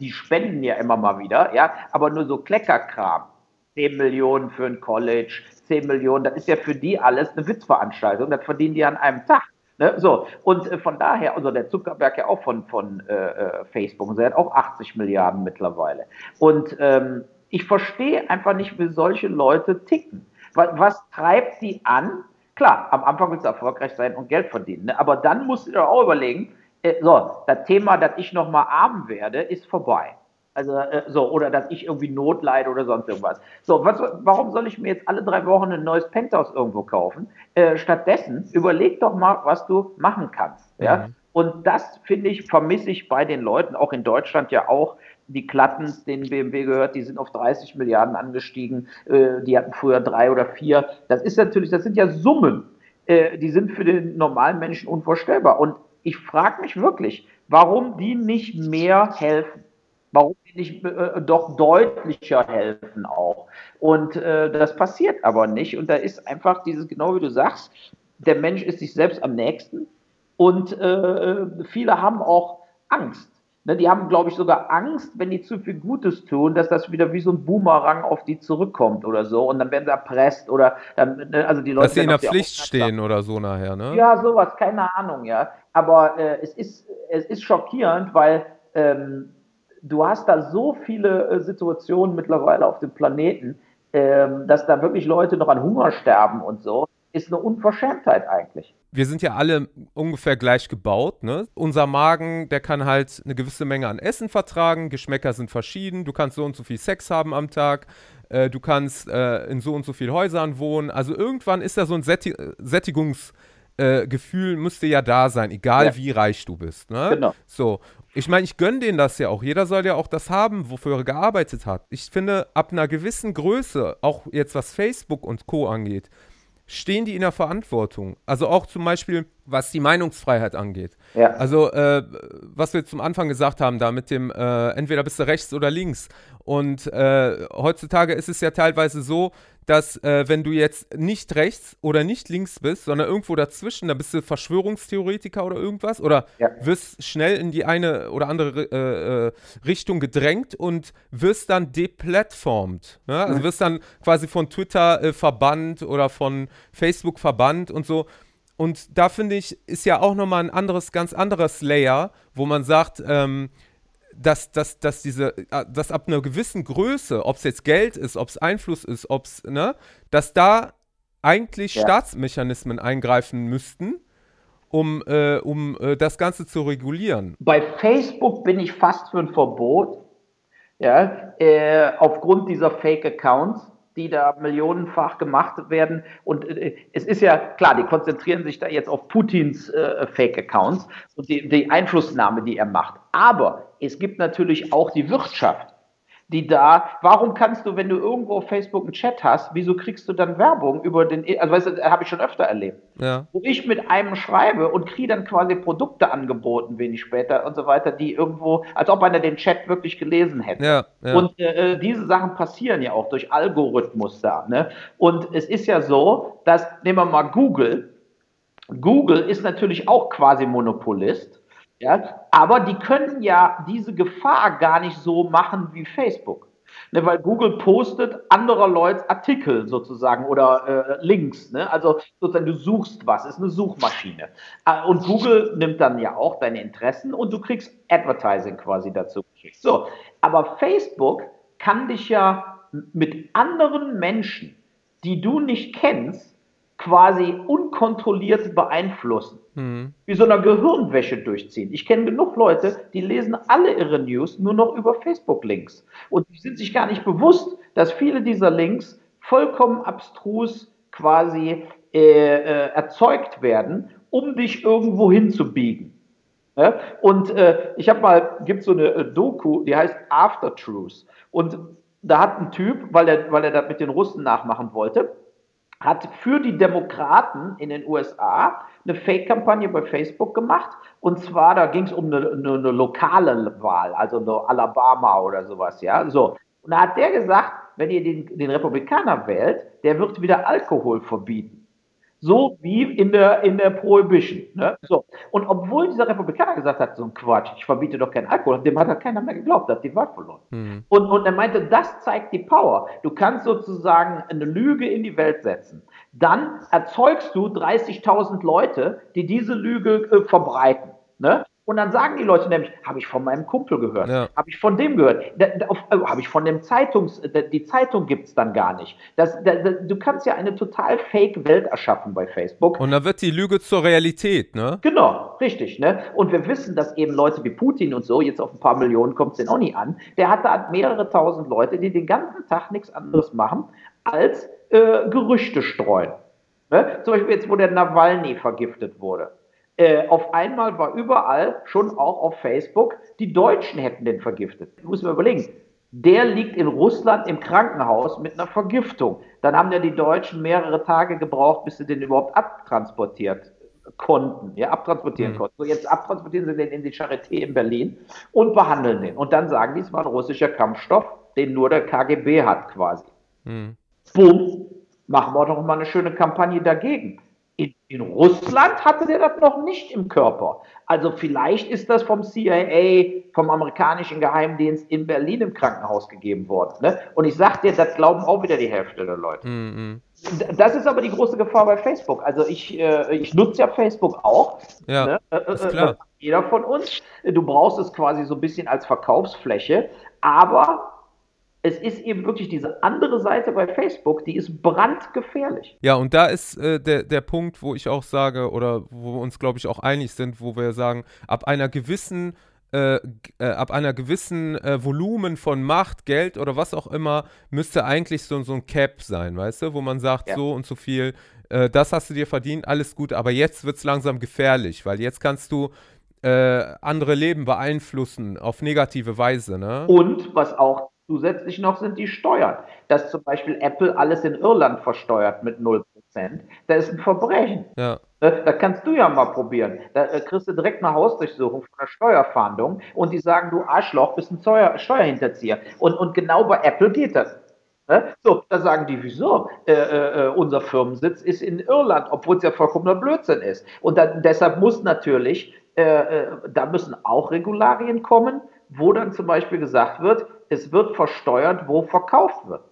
die, spenden ja immer mal wieder, ja, aber nur so Kleckerkram. 10 Millionen für ein College, 10 Millionen, das ist ja für die alles eine Witzveranstaltung, das verdienen die an einem Tag. Ne? So, und äh, von daher, also der Zuckerberg ja auch von, von äh, äh Facebook, er hat auch 80 Milliarden mittlerweile. Und ähm, ich verstehe einfach nicht, wie solche Leute ticken. Was, was treibt die an, Klar, am Anfang willst du erfolgreich sein und Geld verdienen, ne? aber dann musst du dir auch überlegen, so, das Thema, dass ich nochmal arm werde, ist vorbei. Also, äh, so, oder dass ich irgendwie Not leide oder sonst irgendwas. So, was, warum soll ich mir jetzt alle drei Wochen ein neues Penthouse irgendwo kaufen? Äh, stattdessen überleg doch mal, was du machen kannst. Ja? Mhm. Und das, finde ich, vermisse ich bei den Leuten, auch in Deutschland ja auch, die Klattens, denen BMW gehört, die sind auf 30 Milliarden angestiegen. Äh, die hatten früher drei oder vier. Das ist natürlich, das sind ja Summen. Äh, die sind für den normalen Menschen unvorstellbar. Und ich frage mich wirklich, warum die nicht mehr helfen. Warum die nicht äh, doch deutlicher helfen auch. Und äh, das passiert aber nicht. Und da ist einfach dieses, genau wie du sagst, der Mensch ist sich selbst am nächsten. Und äh, viele haben auch Angst. Ne, die haben, glaube ich, sogar Angst, wenn die zu viel Gutes tun, dass das wieder wie so ein Boomerang auf die zurückkommt oder so. Und dann werden sie erpresst oder dann,
ne, also die Leute. Dass sie in der Pflicht stehen oder so nachher, ne?
Ja, sowas, keine Ahnung, ja. Aber äh, es, ist, es ist schockierend, weil ähm, du hast da so viele äh, Situationen mittlerweile auf dem Planeten, ähm, dass da wirklich Leute noch an Hunger sterben und so ist eine Unverschämtheit eigentlich.
Wir sind ja alle ungefähr gleich gebaut. Ne? Unser Magen, der kann halt eine gewisse Menge an Essen vertragen. Geschmäcker sind verschieden. Du kannst so und so viel Sex haben am Tag. Äh, du kannst äh, in so und so vielen Häusern wohnen. Also irgendwann ist da so ein Sätti Sättigungsgefühl, äh, müsste ja da sein, egal ja. wie reich du bist. Ne? Genau. So. Ich meine, ich gönne denen das ja auch. Jeder soll ja auch das haben, wofür er gearbeitet hat. Ich finde, ab einer gewissen Größe, auch jetzt was Facebook und Co. angeht, stehen die in der Verantwortung. Also auch zum Beispiel was die Meinungsfreiheit angeht. Ja. Also, äh, was wir zum Anfang gesagt haben, da mit dem, äh, entweder bist du rechts oder links. Und äh, heutzutage ist es ja teilweise so, dass äh, wenn du jetzt nicht rechts oder nicht links bist, sondern irgendwo dazwischen, da bist du Verschwörungstheoretiker oder irgendwas oder ja. wirst schnell in die eine oder andere äh, äh, Richtung gedrängt und wirst dann deplatformt. Ne? Also wirst dann quasi von Twitter verbannt oder von Facebook verbannt und so. Und da finde ich, ist ja auch nochmal ein anderes, ganz anderes Layer, wo man sagt, ähm, dass, dass, dass diese, äh, dass ab einer gewissen Größe, ob es jetzt Geld ist, ob es Einfluss ist, ob es, ne, dass da eigentlich ja. Staatsmechanismen eingreifen müssten, um, äh, um äh, das Ganze zu regulieren.
Bei Facebook bin ich fast für ein Verbot, ja, äh, aufgrund dieser Fake-Accounts die da millionenfach gemacht werden. Und äh, es ist ja klar, die konzentrieren sich da jetzt auf Putins äh, Fake-Accounts und die, die Einflussnahme, die er macht. Aber es gibt natürlich auch die Wirtschaft die da, warum kannst du, wenn du irgendwo auf Facebook einen Chat hast, wieso kriegst du dann Werbung über den, also weißt du, habe ich schon öfter erlebt, ja. wo ich mit einem schreibe und kriege dann quasi Produkte angeboten, wenig später und so weiter, die irgendwo, als ob einer den Chat wirklich gelesen hätte. Ja, ja. Und äh, äh, diese Sachen passieren ja auch durch Algorithmus da. Ne? Und es ist ja so, dass, nehmen wir mal Google, Google ist natürlich auch quasi Monopolist ja? Aber die können ja diese Gefahr gar nicht so machen wie Facebook. Ne, weil Google postet anderer Leute Artikel sozusagen oder äh, Links. Ne? Also sozusagen, du suchst was, ist eine Suchmaschine. Äh, und Google nimmt dann ja auch deine Interessen und du kriegst Advertising quasi dazu. So, aber Facebook kann dich ja mit anderen Menschen, die du nicht kennst, quasi unkontrolliert beeinflussen. Mhm. Wie so einer Gehirnwäsche durchziehen. Ich kenne genug Leute, die lesen alle ihre News nur noch über Facebook-Links. Und die sind sich gar nicht bewusst, dass viele dieser Links vollkommen abstrus quasi äh, äh, erzeugt werden, um dich irgendwo hinzubiegen. Ja? Und äh, ich habe mal, gibt so eine äh, Doku, die heißt After Truth. Und da hat ein Typ, weil er, weil er das mit den Russen nachmachen wollte, hat für die Demokraten in den USA eine Fake-Kampagne bei Facebook gemacht. Und zwar, da ging es um eine, eine, eine, lokale Wahl, also eine Alabama oder sowas, ja. So. Und da hat der gesagt, wenn ihr den, den Republikaner wählt, der wird wieder Alkohol verbieten. So wie in der, in der Prohibition. Ne? So. Und obwohl dieser Republikaner gesagt hat, so ein Quatsch, ich verbiete doch keinen Alkohol, dem hat keiner mehr geglaubt, hat die Wahl verloren. Mhm. Und, und er meinte, das zeigt die Power. Du kannst sozusagen eine Lüge in die Welt setzen. Dann erzeugst du 30.000 Leute, die diese Lüge äh, verbreiten. Ne? Und dann sagen die Leute nämlich, habe ich von meinem Kumpel gehört, ja. habe ich von dem gehört, äh, habe ich von dem Zeitungs, die Zeitung gibt es dann gar nicht. Das, da, du kannst ja eine total fake Welt erschaffen bei Facebook.
Und dann wird die Lüge zur Realität, ne?
Genau, richtig, ne? Und wir wissen, dass eben Leute wie Putin und so, jetzt auf ein paar Millionen kommt es den auch nie an, der hat da mehrere tausend Leute, die den ganzen Tag nichts anderes machen, als äh, Gerüchte streuen. Ne? Zum Beispiel jetzt, wo der Nawalny vergiftet wurde äh, auf einmal war überall, schon auch auf Facebook, die Deutschen hätten den vergiftet. Ich muss mir überlegen, der liegt in Russland im Krankenhaus mit einer Vergiftung. Dann haben ja die Deutschen mehrere Tage gebraucht, bis sie den überhaupt abtransportiert konnten, ja, abtransportieren mhm. konnten. So, jetzt abtransportieren sie den in die Charité in Berlin und behandeln den. Und dann sagen die, es war ein russischer Kampfstoff, den nur der KGB hat quasi. Mhm. Boom, machen wir doch mal eine schöne Kampagne dagegen. In, in, Russland hatte der das noch nicht im Körper. Also vielleicht ist das vom CIA, vom amerikanischen Geheimdienst in Berlin im Krankenhaus gegeben worden. Ne? Und ich sag dir, das glauben auch wieder die Hälfte der Leute. Mm -hmm. Das ist aber die große Gefahr bei Facebook. Also ich, äh, ich nutze ja Facebook auch. Ja, ne? Äh, ist klar. Äh, jeder von uns. Du brauchst es quasi so ein bisschen als Verkaufsfläche. Aber es ist eben wirklich diese andere Seite bei Facebook, die ist brandgefährlich.
Ja, und da ist äh, der, der Punkt, wo ich auch sage, oder wo wir uns, glaube ich, auch einig sind, wo wir sagen, ab einer gewissen äh, äh, ab einer gewissen äh, Volumen von Macht, Geld oder was auch immer, müsste eigentlich so, so ein Cap sein, weißt du, wo man sagt, ja. so und so viel, äh, das hast du dir verdient, alles gut, aber jetzt wird es langsam gefährlich, weil jetzt kannst du äh, andere Leben beeinflussen auf negative Weise. Ne?
Und was auch Zusätzlich noch sind die Steuern, dass zum Beispiel Apple alles in Irland versteuert mit 0%. Prozent, das ist ein Verbrechen.
Ja.
Äh, Da kannst du ja mal probieren. Da äh, kriegst du direkt eine Hausdurchsuchung von der Steuerfahndung und die sagen, du Arschloch, bist ein Steuer Steuerhinterzieher. Und, und genau bei Apple geht das. Ne? So, da sagen die, wieso? Äh, äh, äh, unser Firmensitz ist in Irland, obwohl es ja vollkommener Blödsinn ist. Und dann, deshalb muss natürlich, äh, äh, da müssen auch Regularien kommen, wo dann zum Beispiel gesagt wird, es wird versteuert, wo verkauft wird.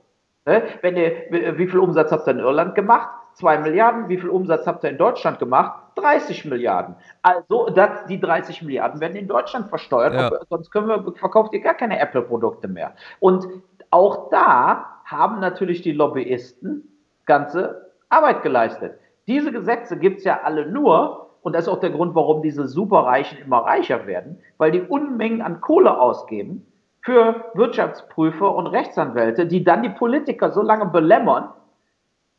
Ne? Wenn ihr, wie viel Umsatz habt ihr in Irland gemacht? 2 Milliarden. Wie viel Umsatz habt ihr in Deutschland gemacht? 30 Milliarden. Also das, die 30 Milliarden werden in Deutschland versteuert,
Ja.
sonst können wir, verkauft ihr gar keine Apple-Produkte mehr. Und auch da haben natürlich die Lobbyisten ganze Arbeit geleistet. Diese Gesetze gibt es ja alle nur, und das ist auch der Grund, warum diese Superreichen immer reicher werden, weil die Unmengen an Kohle ausgeben für Wirtschaftsprüfer und Rechtsanwälte, die dann die Politiker so lange belämmern,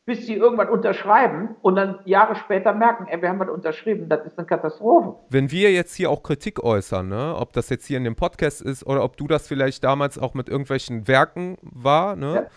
bis sie irgendwann unterschreiben und dann Jahre später merken, ey, wir haben was unterschrieben, das ist eine Katastrophe.
Wenn wir jetzt hier auch Kritik äußern, ne, ob das jetzt hier in dem Podcast ist oder ob du das vielleicht damals auch mit irgendwelchen Werken war, ne,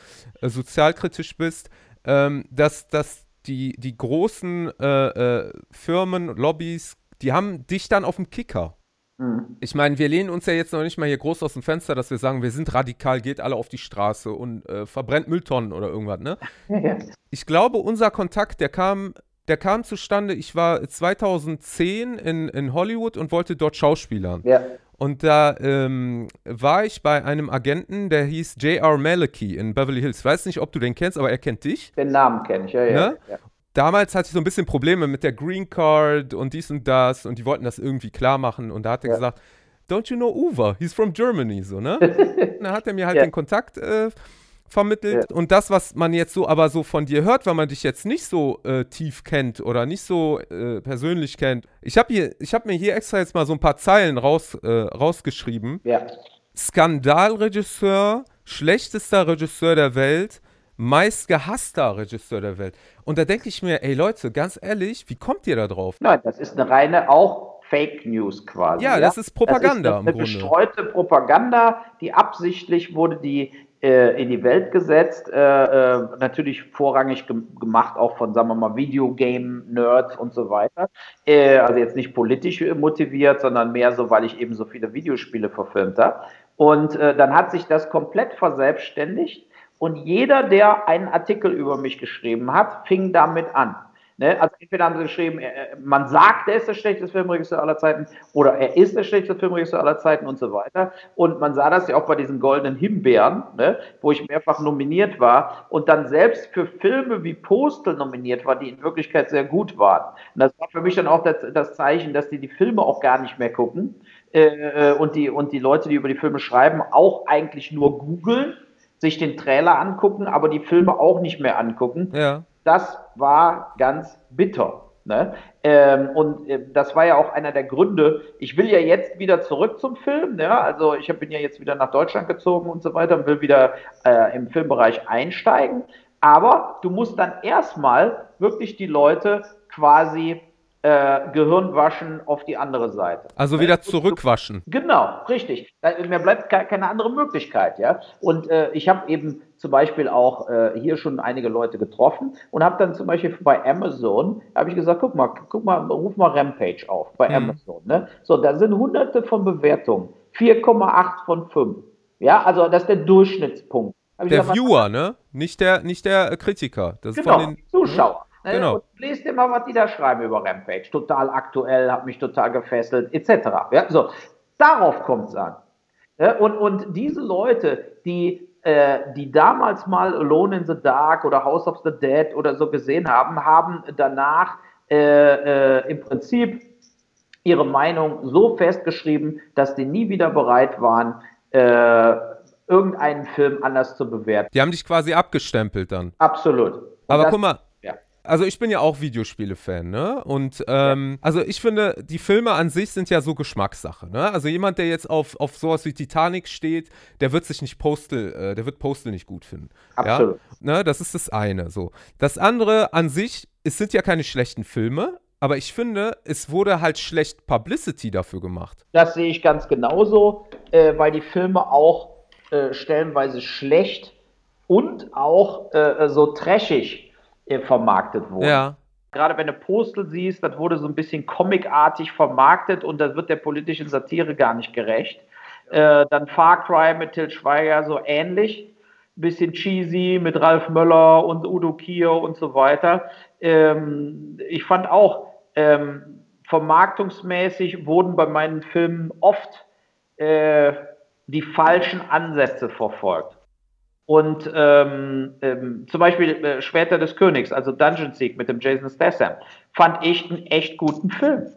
äh, sozialkritisch bist, ähm, dass, dass die, die großen äh, äh, Firmen, Lobbys, die haben dich dann auf dem Kicker.
Mhm.
Ich meine, wir lehnen uns ja jetzt noch nicht mal hier groß aus dem Fenster, dass wir sagen, wir sind radikal, geht alle auf die Straße und äh, verbrennt Mülltonnen oder irgendwas, ne? [LAUGHS] Ich glaube, unser Kontakt, der kam, der kam zustande, ich war 2010 in, in Hollywood und wollte dort schauspielern.
ja.
Und da ähm, war ich bei einem Agenten, der hieß J.R. Malachy in Beverly Hills. Weiß nicht, ob du den kennst, aber er kennt dich.
Den Namen kenne ich, ja, ja.
Ne?
ja.
Damals hatte ich so ein bisschen Probleme mit der Green Card und dies und das und die wollten das irgendwie klar machen und da hat er
Ja.
gesagt, Don't you know Uwe? He's from Germany, so, ne? [LAUGHS] Dann hat er mir halt
Ja.
den Kontakt äh, vermittelt und das, was man jetzt so aber so von dir hört, weil man dich jetzt nicht so äh, tief kennt oder nicht so äh, persönlich kennt. Ich habe habe mir hier extra jetzt mal so ein paar Zeilen raus, äh, rausgeschrieben.
ja.
Skandalregisseur, schlechtester Regisseur der Welt, meistgehasster Regisseur der Welt. Und da denke ich mir, ey Leute, ganz ehrlich, wie kommt ihr da drauf?
Nein, das ist eine reine auch Fake News quasi.
Ja, das ist Propaganda
Das ist eine
Grunde.
gestreute Propaganda, die absichtlich wurde die äh, in die Welt gesetzt, äh, äh, natürlich vorrangig gem gemacht auch von, sagen wir mal, Videogame-Nerds und so weiter. Äh, also jetzt nicht politisch motiviert, sondern mehr so, weil ich eben so viele Videospiele verfilmt habe. Und äh, dann hat sich das komplett verselbstständigt und jeder, der einen Artikel über mich geschrieben hat, fing damit an. Ne? Also entweder haben sie geschrieben, äh, man sagt, er ist der schlechteste Filmregisseur aller Zeiten oder er ist der schlechteste Filmregisseur aller Zeiten und so weiter. Und man sah das ja auch bei diesen goldenen Himbeeren, ne? wo ich mehrfach nominiert war und dann selbst für Filme wie Postel nominiert war, die in Wirklichkeit sehr gut waren. Und das war für mich dann auch das, das Zeichen, dass die die Filme auch gar nicht mehr gucken äh, und, die, und die Leute, die über die Filme schreiben, auch eigentlich nur googeln, sich den Trailer angucken, aber die Filme auch nicht mehr angucken
Ja.
das war ganz bitter. Ne? Ähm, und äh, das war ja auch einer der Gründe. Ich will ja jetzt wieder zurück zum Film. Ja? Also ich bin ja jetzt wieder nach Deutschland gezogen und so weiter und will wieder äh, im Filmbereich einsteigen. Aber du musst dann erstmal wirklich die Leute quasi äh, Gehirn waschen auf die andere Seite.
Also wieder zurückwaschen.
Genau, richtig. Mir bleibt ke- keine andere Möglichkeit, ja. Und äh, ich habe eben zum Beispiel auch äh, hier schon einige Leute getroffen und habe dann zum Beispiel bei Amazon, habe ich gesagt, guck mal, guck mal, ruf mal Rampage auf bei
Mhm.
Amazon. Ne? So, da sind hunderte von Bewertungen, 4,8 von 5. Ja, also das ist der Durchschnittspunkt.
Der
gesagt,
Viewer, ne? Nicht der, nicht der Kritiker. Das ist
Genau,
von den.
die Zuschauer. Ne?
Genau.
Und lest dir mal, was die da schreiben über Rampage. Total aktuell, hat mich total gefesselt, etc. Ja, so, darauf kommt es an. Ja, und, und diese Leute, die, äh, die damals mal Alone in the Dark oder House of the Dead oder so gesehen haben, haben danach äh, äh, im Prinzip ihre Meinung so festgeschrieben, dass die nie wieder bereit waren, äh, irgendeinen Film anders zu bewerten.
Die haben dich quasi abgestempelt dann.
Absolut. Und
Aber guck mal. Also ich bin ja auch Videospiele-Fan, ne? Und ähm, also ich finde, die Filme an sich sind ja so Geschmackssache, ne? Also jemand, der jetzt auf, auf sowas wie Titanic steht, der wird sich nicht Postal, äh, der wird Postal nicht gut finden.
Absolut.
Ja? Ne? Das ist das eine. So. Das andere an sich, es sind ja keine schlechten Filme, aber ich finde, es wurde halt schlecht Publicity dafür gemacht.
Das sehe ich ganz genauso, äh, weil die Filme auch äh, stellenweise schlecht und auch äh, so trashig vermarktet wurden.
Ja.
Gerade wenn du Postel siehst, das wurde so ein bisschen comicartig vermarktet und das wird der politischen Satire gar nicht gerecht. Äh, dann Far Cry mit Til Schweiger so ähnlich. Bisschen cheesy mit Ralf Möller und Udo Kier und so weiter. Ähm, ich fand auch, ähm, vermarktungsmäßig wurden bei meinen Filmen oft äh, die falschen Ansätze verfolgt. Und ähm, ähm, zum Beispiel äh, Schwerter des Königs, also Dungeon Sieg mit dem Jason Statham, fand ich einen echt guten Film.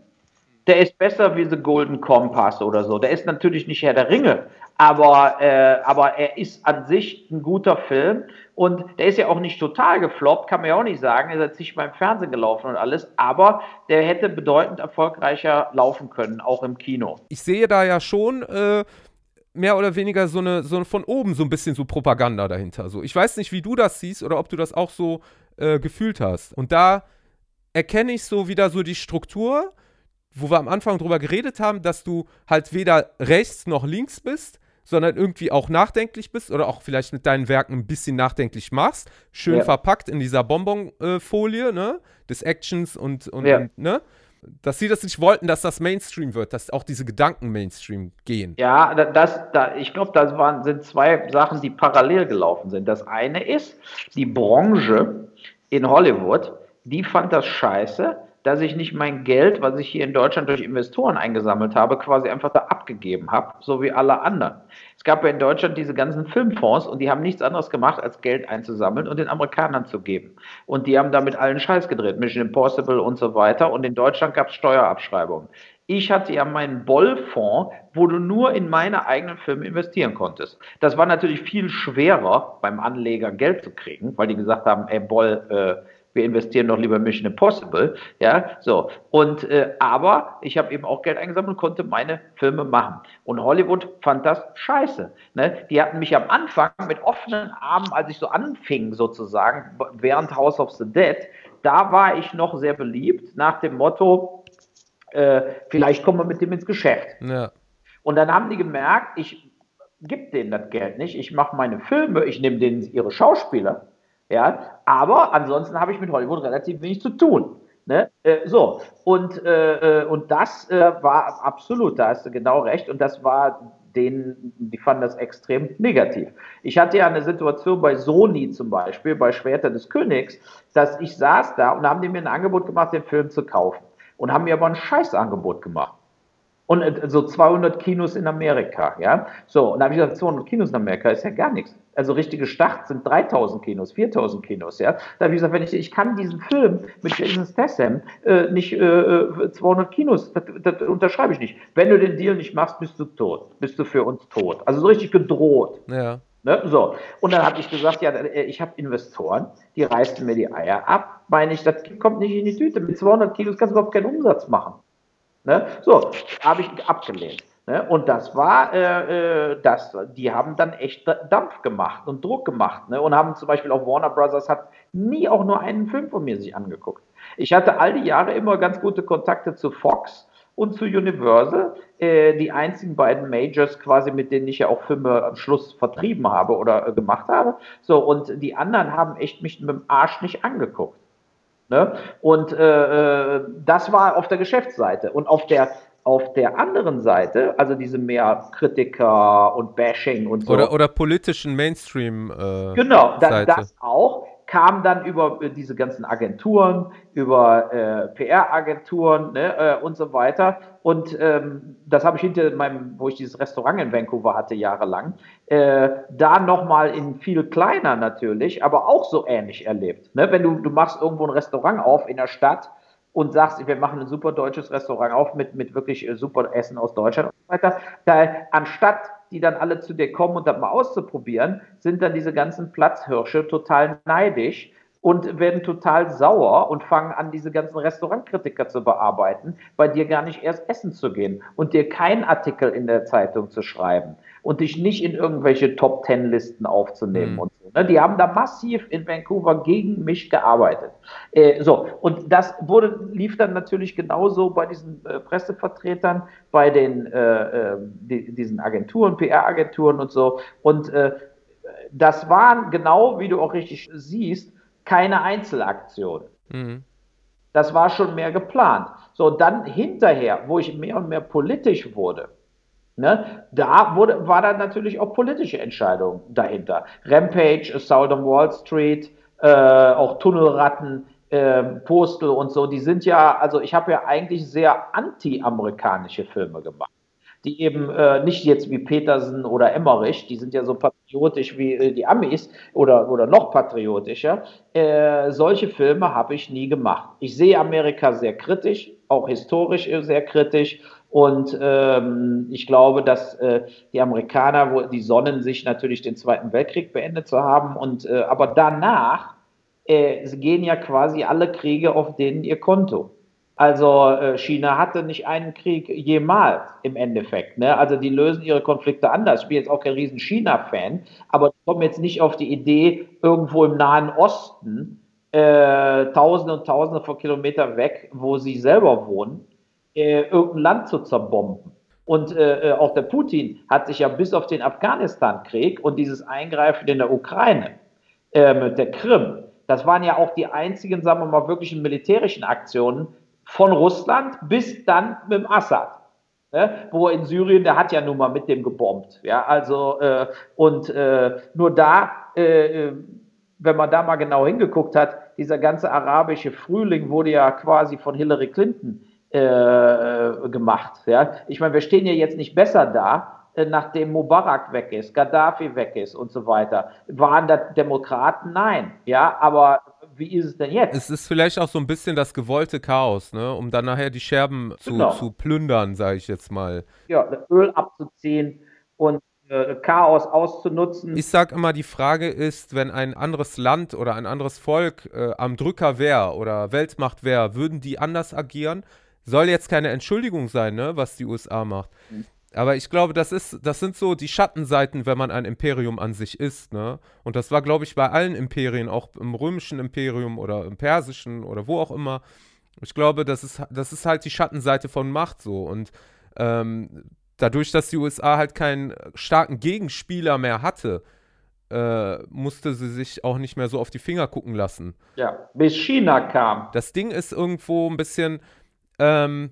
Der ist besser wie The Golden Compass oder so. Der ist natürlich nicht Herr der Ringe, aber, äh, aber er ist an sich ein guter Film und der ist ja auch nicht total gefloppt, kann man ja auch nicht sagen. Er ist nicht mal im Fernsehen gelaufen und alles, aber der hätte bedeutend erfolgreicher laufen können, auch im Kino.
Ich sehe da ja schon äh, mehr oder weniger so eine, so von oben so ein bisschen so Propaganda dahinter. So, ich weiß nicht, wie du das siehst oder ob du das auch so äh, gefühlt hast. Und da erkenne ich so wieder so die Struktur wo wir am Anfang drüber geredet haben, dass du halt weder rechts noch links bist, sondern irgendwie auch nachdenklich bist oder auch vielleicht mit deinen Werken ein bisschen nachdenklich machst. Schön ja. verpackt in dieser Bonbonfolie, äh, ne? Des Actions und, und, ja. und, ne? Dass sie das nicht wollten, dass das Mainstream wird, dass auch diese Gedanken Mainstream gehen.
Ja, das, da, ich glaube, das waren, sind zwei Sachen, die parallel gelaufen sind. Das eine ist, die Branche in Hollywood, die fand das scheiße, dass ich nicht mein Geld, was ich hier in Deutschland durch Investoren eingesammelt habe, quasi einfach da abgegeben habe, so wie alle anderen. Es gab ja in Deutschland diese ganzen Filmfonds und die haben nichts anderes gemacht, als Geld einzusammeln und den Amerikanern zu geben. Und die haben damit allen Scheiß gedreht, Mission Impossible und so weiter. Und in Deutschland gab es Steuerabschreibungen. Ich hatte ja meinen Boll-Fonds, wo du nur in meine eigenen Filme investieren konntest. Das war natürlich viel schwerer beim Anleger Geld zu kriegen, weil die gesagt haben, ey Boll, äh, wir investieren doch lieber Mission Impossible, ja, so. Und äh, aber ich habe eben auch Geld eingesammelt und konnte meine Filme machen. Und Hollywood fand das scheiße. Ne? Die hatten mich am Anfang mit offenen Armen, als ich so anfing sozusagen während House of the Dead, da war ich noch sehr beliebt nach dem Motto, äh, vielleicht kommen wir mit dem ins Geschäft. Ja. Und dann haben die gemerkt, ich gebe denen das Geld nicht, ich mache meine Filme, ich nehme denen ihre Schauspieler ja, aber ansonsten habe ich mit Hollywood relativ wenig zu tun. Ne? Äh, so, und, äh, äh, und das äh, war absolut, da hast du genau recht, und das war denen, die fanden das extrem negativ. Ich hatte ja eine Situation bei Sony zum Beispiel, bei Schwerter des Königs, dass ich saß da und haben die mir ein Angebot gemacht, den Film zu kaufen. Und haben mir aber ein Scheißangebot gemacht. Und äh, so 200 Kinos in Amerika, ja. So, und da habe ich gesagt, 200 Kinos in Amerika ist ja gar nichts also richtige Start sind 3000 Kinos, 4000 Kinos, ja. Da habe ich gesagt, wenn ich, ich kann diesen Film mit Jason Statham äh, nicht äh, 200 Kinos, das, das, unterschreibe ich nicht. Wenn du den Deal nicht machst, bist du tot, bist du für uns tot. Also so richtig gedroht. Ja. Ne? So. Und dann habe ich gesagt, ja, äh, ich habe Investoren, die reißen mir die Eier ab. Meine ich, das kommt nicht in die Tüte. Mit 200 Kilos kannst du überhaupt keinen Umsatz machen. Ne? So, habe ich abgelehnt. Ne? Und das war, äh, äh, das, die haben dann echt Dampf gemacht und Druck gemacht ne? und haben zum Beispiel auch Warner Brothers hat nie auch nur einen Film von mir sich angeguckt. Ich hatte all die Jahre immer ganz gute Kontakte zu Fox und zu Universal, äh, die einzigen beiden Majors quasi, mit denen ich ja auch Filme am Schluss vertrieben habe oder äh, gemacht habe. So, und die anderen haben echt mich mit dem Arsch nicht angeguckt. Ne? Und äh, äh das war auf der Geschäftsseite. Und auf der auf der anderen Seite, also diese mehr Kritiker und Bashing und so.
Oder, oder politischen Mainstream. Äh,
genau, da, das auch kam dann über äh, diese ganzen Agenturen, über äh, PR-Agenturen ne, äh, und so weiter. Und ähm, das habe ich hinter meinem, wo ich dieses Restaurant in Vancouver hatte, jahrelang, äh, da nochmal in viel kleiner natürlich, aber auch so ähnlich erlebt. Ne? Wenn du, du machst irgendwo ein Restaurant auf in der Stadt, und sagst, wir machen ein super deutsches Restaurant auf mit, mit wirklich äh, super Essen aus Deutschland und so weiter, da, anstatt die dann alle zu dir kommen und das mal auszuprobieren, sind dann diese ganzen Platzhirsche total neidisch und werden total sauer und fangen an, diese ganzen Restaurantkritiker zu bearbeiten, bei dir gar nicht erst essen zu gehen und dir keinen Artikel in der Zeitung zu schreiben und dich nicht in irgendwelche Top-Ten-Listen aufzunehmen mhm. und so. Ne? Die haben da massiv in Vancouver gegen mich gearbeitet. Äh, so, und das wurde, lief dann natürlich genauso bei diesen äh, Pressevertretern, bei den äh, äh die, diesen Agenturen, PR-Agenturen und so. Und äh, das waren genau, wie du auch richtig siehst, keine Einzelaktion. Mhm. Das war schon mehr geplant. So, dann hinterher, wo ich mehr und mehr politisch wurde, ne, da wurde, war dann natürlich auch politische Entscheidung dahinter. Rampage, Assault on Wall Street, äh, auch Tunnelratten, äh, Postel und so, die sind ja, also ich habe ja eigentlich sehr anti-amerikanische Filme gemacht die eben äh, nicht jetzt wie Petersen oder Emmerich, die sind ja so patriotisch wie äh, die Amis oder, oder noch patriotischer. Äh, solche Filme habe ich nie gemacht. Ich sehe Amerika sehr kritisch, auch historisch sehr kritisch. Und ähm, ich glaube, dass äh, die Amerikaner, wo, die sonnen sich natürlich den Zweiten Weltkrieg beendet zu haben. Und äh, aber danach äh, gehen ja quasi alle Kriege auf denen ihr Konto. Also äh, China hatte nicht einen Krieg jemals im Endeffekt. Ne? Also die lösen ihre Konflikte anders. Ich bin jetzt auch kein riesen China-Fan, aber ich komme jetzt nicht auf die Idee, irgendwo im Nahen Osten, äh, tausende und tausende von Kilometern weg, wo sie selber wohnen, äh, irgendein Land zu zerbomben. Und äh, äh, auch der Putin hat sich ja bis auf den Afghanistan-Krieg und dieses Eingreifen in der Ukraine äh, mit der Krim, das waren ja auch die einzigen, sagen wir mal, wirklichen militärischen Aktionen, von Russland bis dann mit dem Assad. Ne? Wo in Syrien, der hat ja nun mal mit dem gebombt. Ja, also, äh, und äh, nur da, äh, äh, wenn man da mal genau hingeguckt hat, dieser ganze arabische Frühling wurde ja quasi von Hillary Clinton äh, äh, gemacht. Ja? Ich meine, wir stehen ja jetzt nicht besser da, nachdem Mubarak weg ist, Gaddafi weg ist und so weiter. Waren da Demokraten? Nein. Ja, aber wie ist es denn jetzt?
Es ist vielleicht auch so ein bisschen das gewollte Chaos, ne? um dann nachher die Scherben zu, genau. zu plündern, sage ich jetzt mal.
Ja, Öl abzuziehen und äh, Chaos auszunutzen.
Ich sage immer, die Frage ist, wenn ein anderes Land oder ein anderes Volk äh, am Drücker wäre oder Weltmacht wäre, würden die anders agieren? Soll jetzt keine Entschuldigung sein, ne, was die USA macht. Mhm. Aber ich glaube, das ist, das sind so die Schattenseiten, wenn man ein Imperium an sich ist, ne? Und das war, glaube ich, bei allen Imperien, auch im römischen Imperium oder im persischen oder wo auch immer. Ich glaube, das ist, das ist halt die Schattenseite von Macht so. Und ähm, dadurch, dass die USA halt keinen starken Gegenspieler mehr hatte, äh, musste sie sich auch nicht mehr so auf die Finger gucken lassen.
Ja, bis China kam.
Das Ding ist irgendwo ein bisschen, ähm,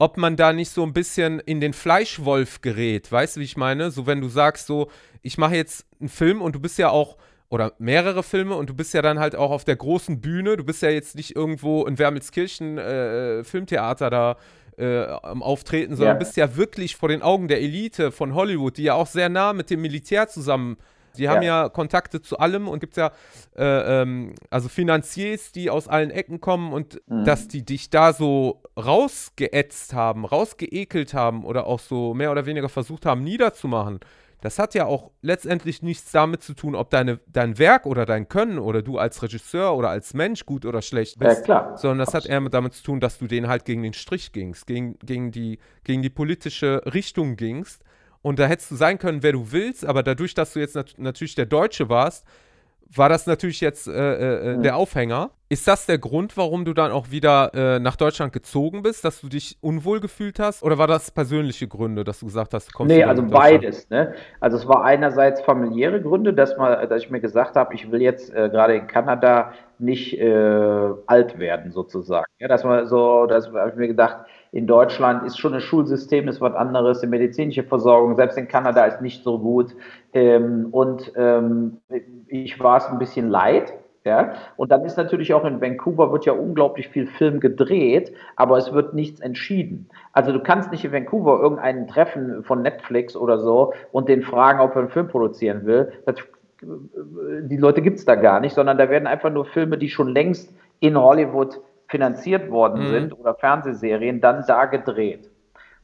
ob man da nicht so ein bisschen in den Fleischwolf gerät. Weißt du, wie ich meine? So, wenn du sagst, so, ich mache jetzt einen Film und du bist ja auch, oder mehrere Filme und du bist ja dann halt auch auf der großen Bühne. Du bist ja jetzt nicht irgendwo in Wermelskirchen äh, Filmtheater da äh, am Auftreten, sondern ja. bist ja wirklich vor den Augen der Elite von Hollywood, die ja auch sehr nah mit dem Militär zusammen die haben ja. ja Kontakte zu allem und gibt ja äh, ähm, also Finanziers, die aus allen Ecken kommen und mhm. dass die dich da so rausgeätzt haben, rausgeekelt haben oder auch so mehr oder weniger versucht haben niederzumachen. Das hat ja auch letztendlich nichts damit zu tun, ob deine, dein Werk oder dein Können oder du als Regisseur oder als Mensch gut oder schlecht bist, ja, sondern das Absolut. hat eher damit zu tun, dass du denen halt gegen den Strich gingst, gegen, gegen, die, gegen die politische Richtung gingst und da hättest du sein können, wer du willst, aber dadurch, dass du jetzt nat natürlich der Deutsche warst, war das natürlich jetzt äh, äh, mhm. der Aufhänger. Ist das der Grund, warum du dann auch wieder äh, nach Deutschland gezogen bist, dass du dich unwohl gefühlt hast? Oder war das persönliche Gründe, dass du gesagt hast, du
kommst Nee, also beides. Ne? Also es war einerseits familiäre Gründe, dass, mal, dass ich mir gesagt habe, ich will jetzt äh, gerade in Kanada nicht äh, alt werden sozusagen. Ja, dass man so, dass habe ich mir gedacht, in Deutschland ist schon ein Schulsystem, ist was anderes, die medizinische Versorgung, selbst in Kanada ist nicht so gut. Ähm, und ähm, ich war es ein bisschen leid. Ja? Und dann ist natürlich auch in Vancouver wird ja unglaublich viel Film gedreht, aber es wird nichts entschieden. Also du kannst nicht in Vancouver irgendeinen treffen von Netflix oder so und den fragen, ob er einen Film produzieren will. Das, die Leute gibt es da gar nicht, sondern da werden einfach nur Filme, die schon längst in Hollywood finanziert worden mhm. sind oder Fernsehserien, dann da gedreht.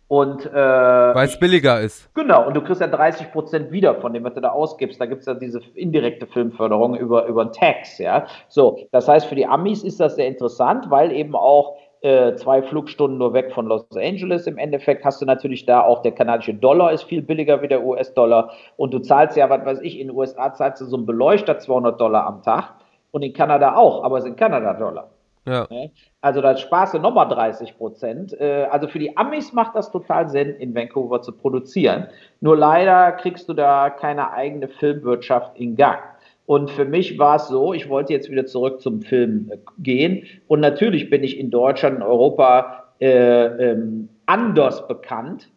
Und, äh,
Weil es billiger ist.
Genau, und du kriegst ja 30 Prozent wieder von dem, was du da ausgibst. Da gibt es ja diese indirekte Filmförderung über, über einen Tax, ja. So, das heißt, für die Amis ist das sehr interessant, weil eben auch äh, zwei Flugstunden nur weg von Los Angeles. Im Endeffekt hast du natürlich da auch der kanadische Dollar ist viel billiger wie der US-Dollar. Und du zahlst ja, was weiß ich, in den USA zahlst du so einen Beleuchter 200 Dollar am Tag und in Kanada auch, aber es sind Kanada-Dollar. Ja. Ne? Also da sparst du nochmal 30 Prozent. Äh, also für die Amis macht das total Sinn, in Vancouver zu produzieren. Nur leider kriegst du da keine eigene Filmwirtschaft in Gang. Und für mich war es so, ich wollte jetzt wieder zurück zum Film äh, gehen. Und natürlich bin ich in Deutschland, in Europa äh, ähm, anders bekannt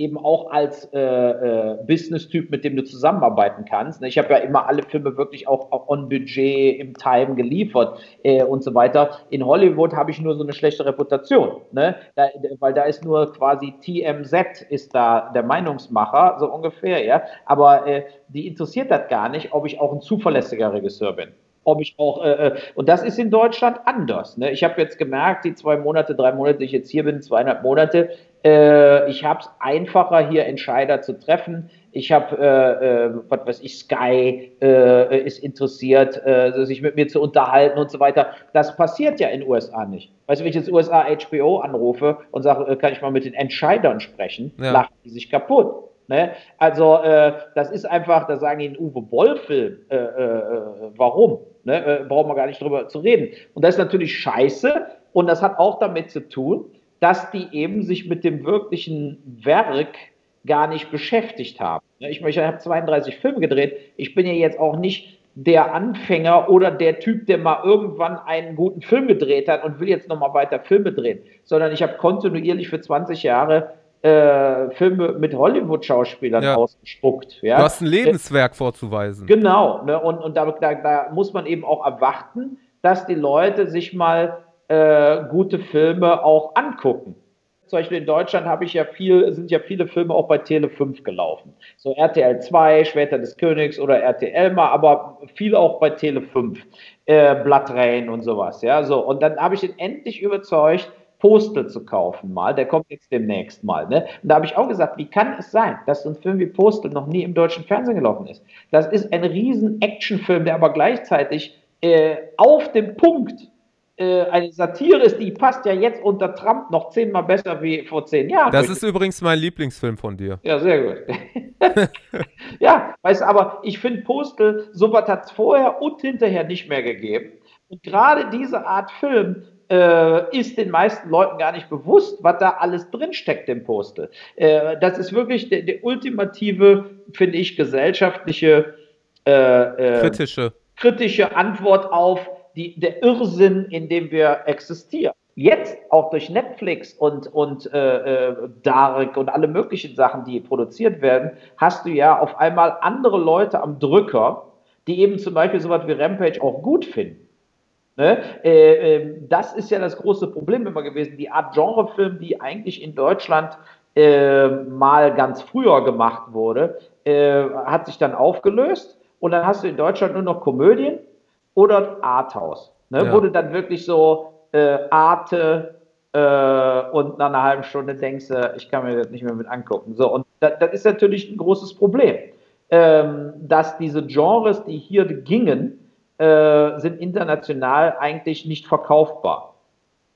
eben auch als äh, äh, Business-Typ, mit dem du zusammenarbeiten kannst. Ne? Ich habe ja immer alle Filme wirklich auch, auch on Budget, im Time geliefert äh, und so weiter. In Hollywood habe ich nur so eine schlechte Reputation, ne? Da, weil da ist nur quasi TMZ ist da der Meinungsmacher, so ungefähr, ja. Aber äh, die interessiert das gar nicht, ob ich auch ein zuverlässiger Regisseur bin ob ich auch, äh, äh, und das ist in Deutschland anders. Ne? Ich habe jetzt gemerkt, die zwei Monate, drei Monate, die ich jetzt hier bin, zweieinhalb Monate, äh, ich habe es einfacher, hier Entscheider zu treffen. Ich habe, äh, äh, was weiß ich, Sky äh, ist interessiert, äh, sich mit mir zu unterhalten und so weiter. Das passiert ja in den USA nicht. Weißt du, wenn ich jetzt USA HBO anrufe und sage, äh, kann ich mal mit den Entscheidern sprechen, ja. lachen die sich kaputt. Ne? Also äh, das ist einfach, da sagen die in Uwe Boll-Film, äh, äh, warum? Ne? Äh, brauchen wir gar nicht drüber zu reden. Und das ist natürlich scheiße und das hat auch damit zu tun, dass die eben sich mit dem wirklichen Werk gar nicht beschäftigt haben. Ich, ich habe 32 Filme gedreht. Ich bin ja jetzt auch nicht der Anfänger oder der Typ, der mal irgendwann einen guten Film gedreht hat und will jetzt nochmal weiter Filme drehen, sondern ich habe kontinuierlich für 20 Jahre äh, Filme mit Hollywood-Schauspielern ja. ausgespuckt.
Ja? Du hast ein Lebenswerk vorzuweisen.
Genau, ne? und, und da, da, da muss man eben auch erwarten, dass die Leute sich mal äh, gute Filme auch angucken. Zum Beispiel in Deutschland habe ich ja viel, sind ja viele Filme auch bei Tele 5 gelaufen. So RTL 2, Schwerter des Königs oder RTL mal, aber viel auch bei Tele 5. Äh, Rain und sowas, ja. So, und dann habe ich ihn endlich überzeugt, Postel zu kaufen mal. Der kommt jetzt demnächst mal. Ne? Und da habe ich auch gesagt, wie kann es sein, dass so ein Film wie Postel noch nie im deutschen Fernsehen gelaufen ist? Das ist ein riesen Actionfilm, der aber gleichzeitig äh, auf dem Punkt eine Satire ist, die passt ja jetzt unter Trump noch zehnmal besser wie vor zehn Jahren.
Das ist übrigens mein Lieblingsfilm von dir.
Ja, sehr gut. [LAUGHS] ja, weißt du, aber ich finde Postel, sowas hat es vorher und hinterher nicht mehr gegeben. Und gerade diese Art Film äh, ist den meisten Leuten gar nicht bewusst, was da alles drinsteckt im Postel. Äh, das ist wirklich der, der ultimative, finde ich, gesellschaftliche
äh, äh, kritische.
kritische Antwort auf die, der Irrsinn, in dem wir existieren. Jetzt auch durch Netflix und, und äh, äh, Dark und alle möglichen Sachen, die produziert werden, hast du ja auf einmal andere Leute am Drücker, die eben zum Beispiel sowas wie Rampage auch gut finden. Ne? Äh, äh, das ist ja das große Problem immer gewesen. Die Art Genrefilm, die eigentlich in Deutschland äh, mal ganz früher gemacht wurde, äh, hat sich dann aufgelöst und dann hast du in Deutschland nur noch Komödien oder Arthouse, ne? Ja. wo du dann wirklich so äh, Arte äh, und nach einer halben Stunde denkst, äh, ich kann mir das nicht mehr mit angucken. So, und das, das ist natürlich ein großes Problem, ähm, dass diese Genres, die hier gingen, äh, sind international eigentlich nicht verkaufbar.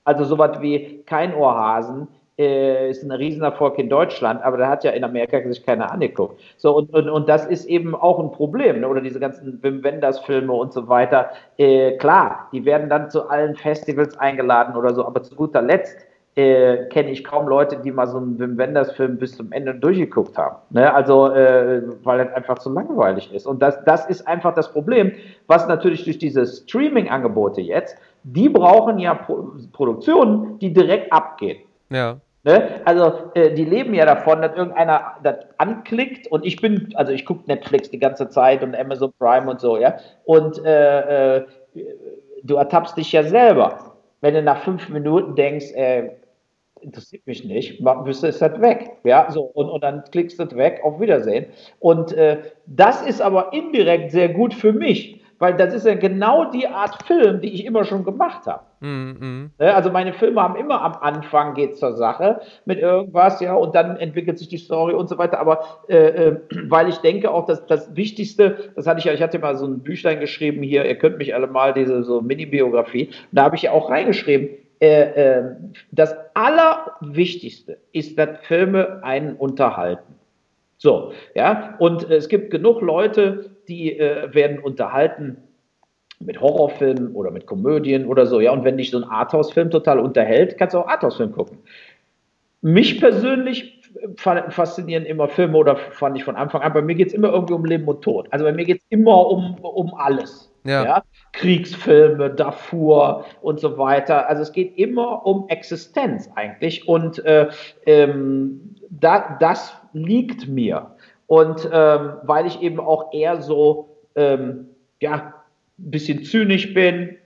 Also sowas wie kein Ohrhasen äh, ist ein Riesenerfolg in Deutschland, aber da hat ja in Amerika sich keiner angeguckt. So, und, und, und das ist eben auch ein Problem, ne? oder diese ganzen Wim Wenders-Filme und so weiter. Äh, klar, die werden dann zu allen Festivals eingeladen oder so, aber zu guter Letzt äh, kenne ich kaum Leute, die mal so einen Wim Wenders-Film bis zum Ende durchgeguckt haben. Ne? Also, äh, weil das einfach zu langweilig ist. Und das, das ist einfach das Problem, was natürlich durch diese Streaming-Angebote jetzt, die brauchen ja Pro Produktionen, die direkt abgehen.
Ja.
Ne? Also äh, die leben ja davon, dass irgendeiner das anklickt und ich bin, also ich gucke Netflix die ganze Zeit und Amazon Prime und so, ja. Und äh, äh, du ertappst dich ja selber, wenn du nach fünf Minuten denkst, äh, interessiert mich nicht, ist das weg. Ja, so, und, und dann klickst du das weg, auf Wiedersehen. Und äh, das ist aber indirekt sehr gut für mich, weil das ist ja genau die Art Film, die ich immer schon gemacht habe. Mm -hmm. Also meine Filme haben immer am Anfang geht zur Sache mit irgendwas, ja, und dann entwickelt sich die Story und so weiter. Aber äh, äh, weil ich denke auch, dass das Wichtigste, das hatte ich ja, ich hatte mal so ein Büchlein geschrieben hier, ihr könnt mich alle mal, diese so Mini-Biografie, da habe ich ja auch reingeschrieben, äh, äh, das Allerwichtigste ist, dass Filme einen unterhalten. So, ja, und es gibt genug Leute, die äh, werden unterhalten mit Horrorfilmen oder mit Komödien oder so, ja, und wenn dich so ein Arthouse-Film total unterhält, kannst du auch Arthouse-Film gucken. Mich persönlich faszinieren immer Filme oder fand ich von Anfang an. Bei mir geht es immer irgendwie um Leben und Tod. Also bei mir geht es immer um, um alles. Ja. ja. Kriegsfilme, Darfur und so weiter. Also es geht immer um Existenz eigentlich. Und äh, ähm, da, das liegt mir. Und ähm, weil ich eben auch eher so, ähm, ja, ein bisschen zynisch bin,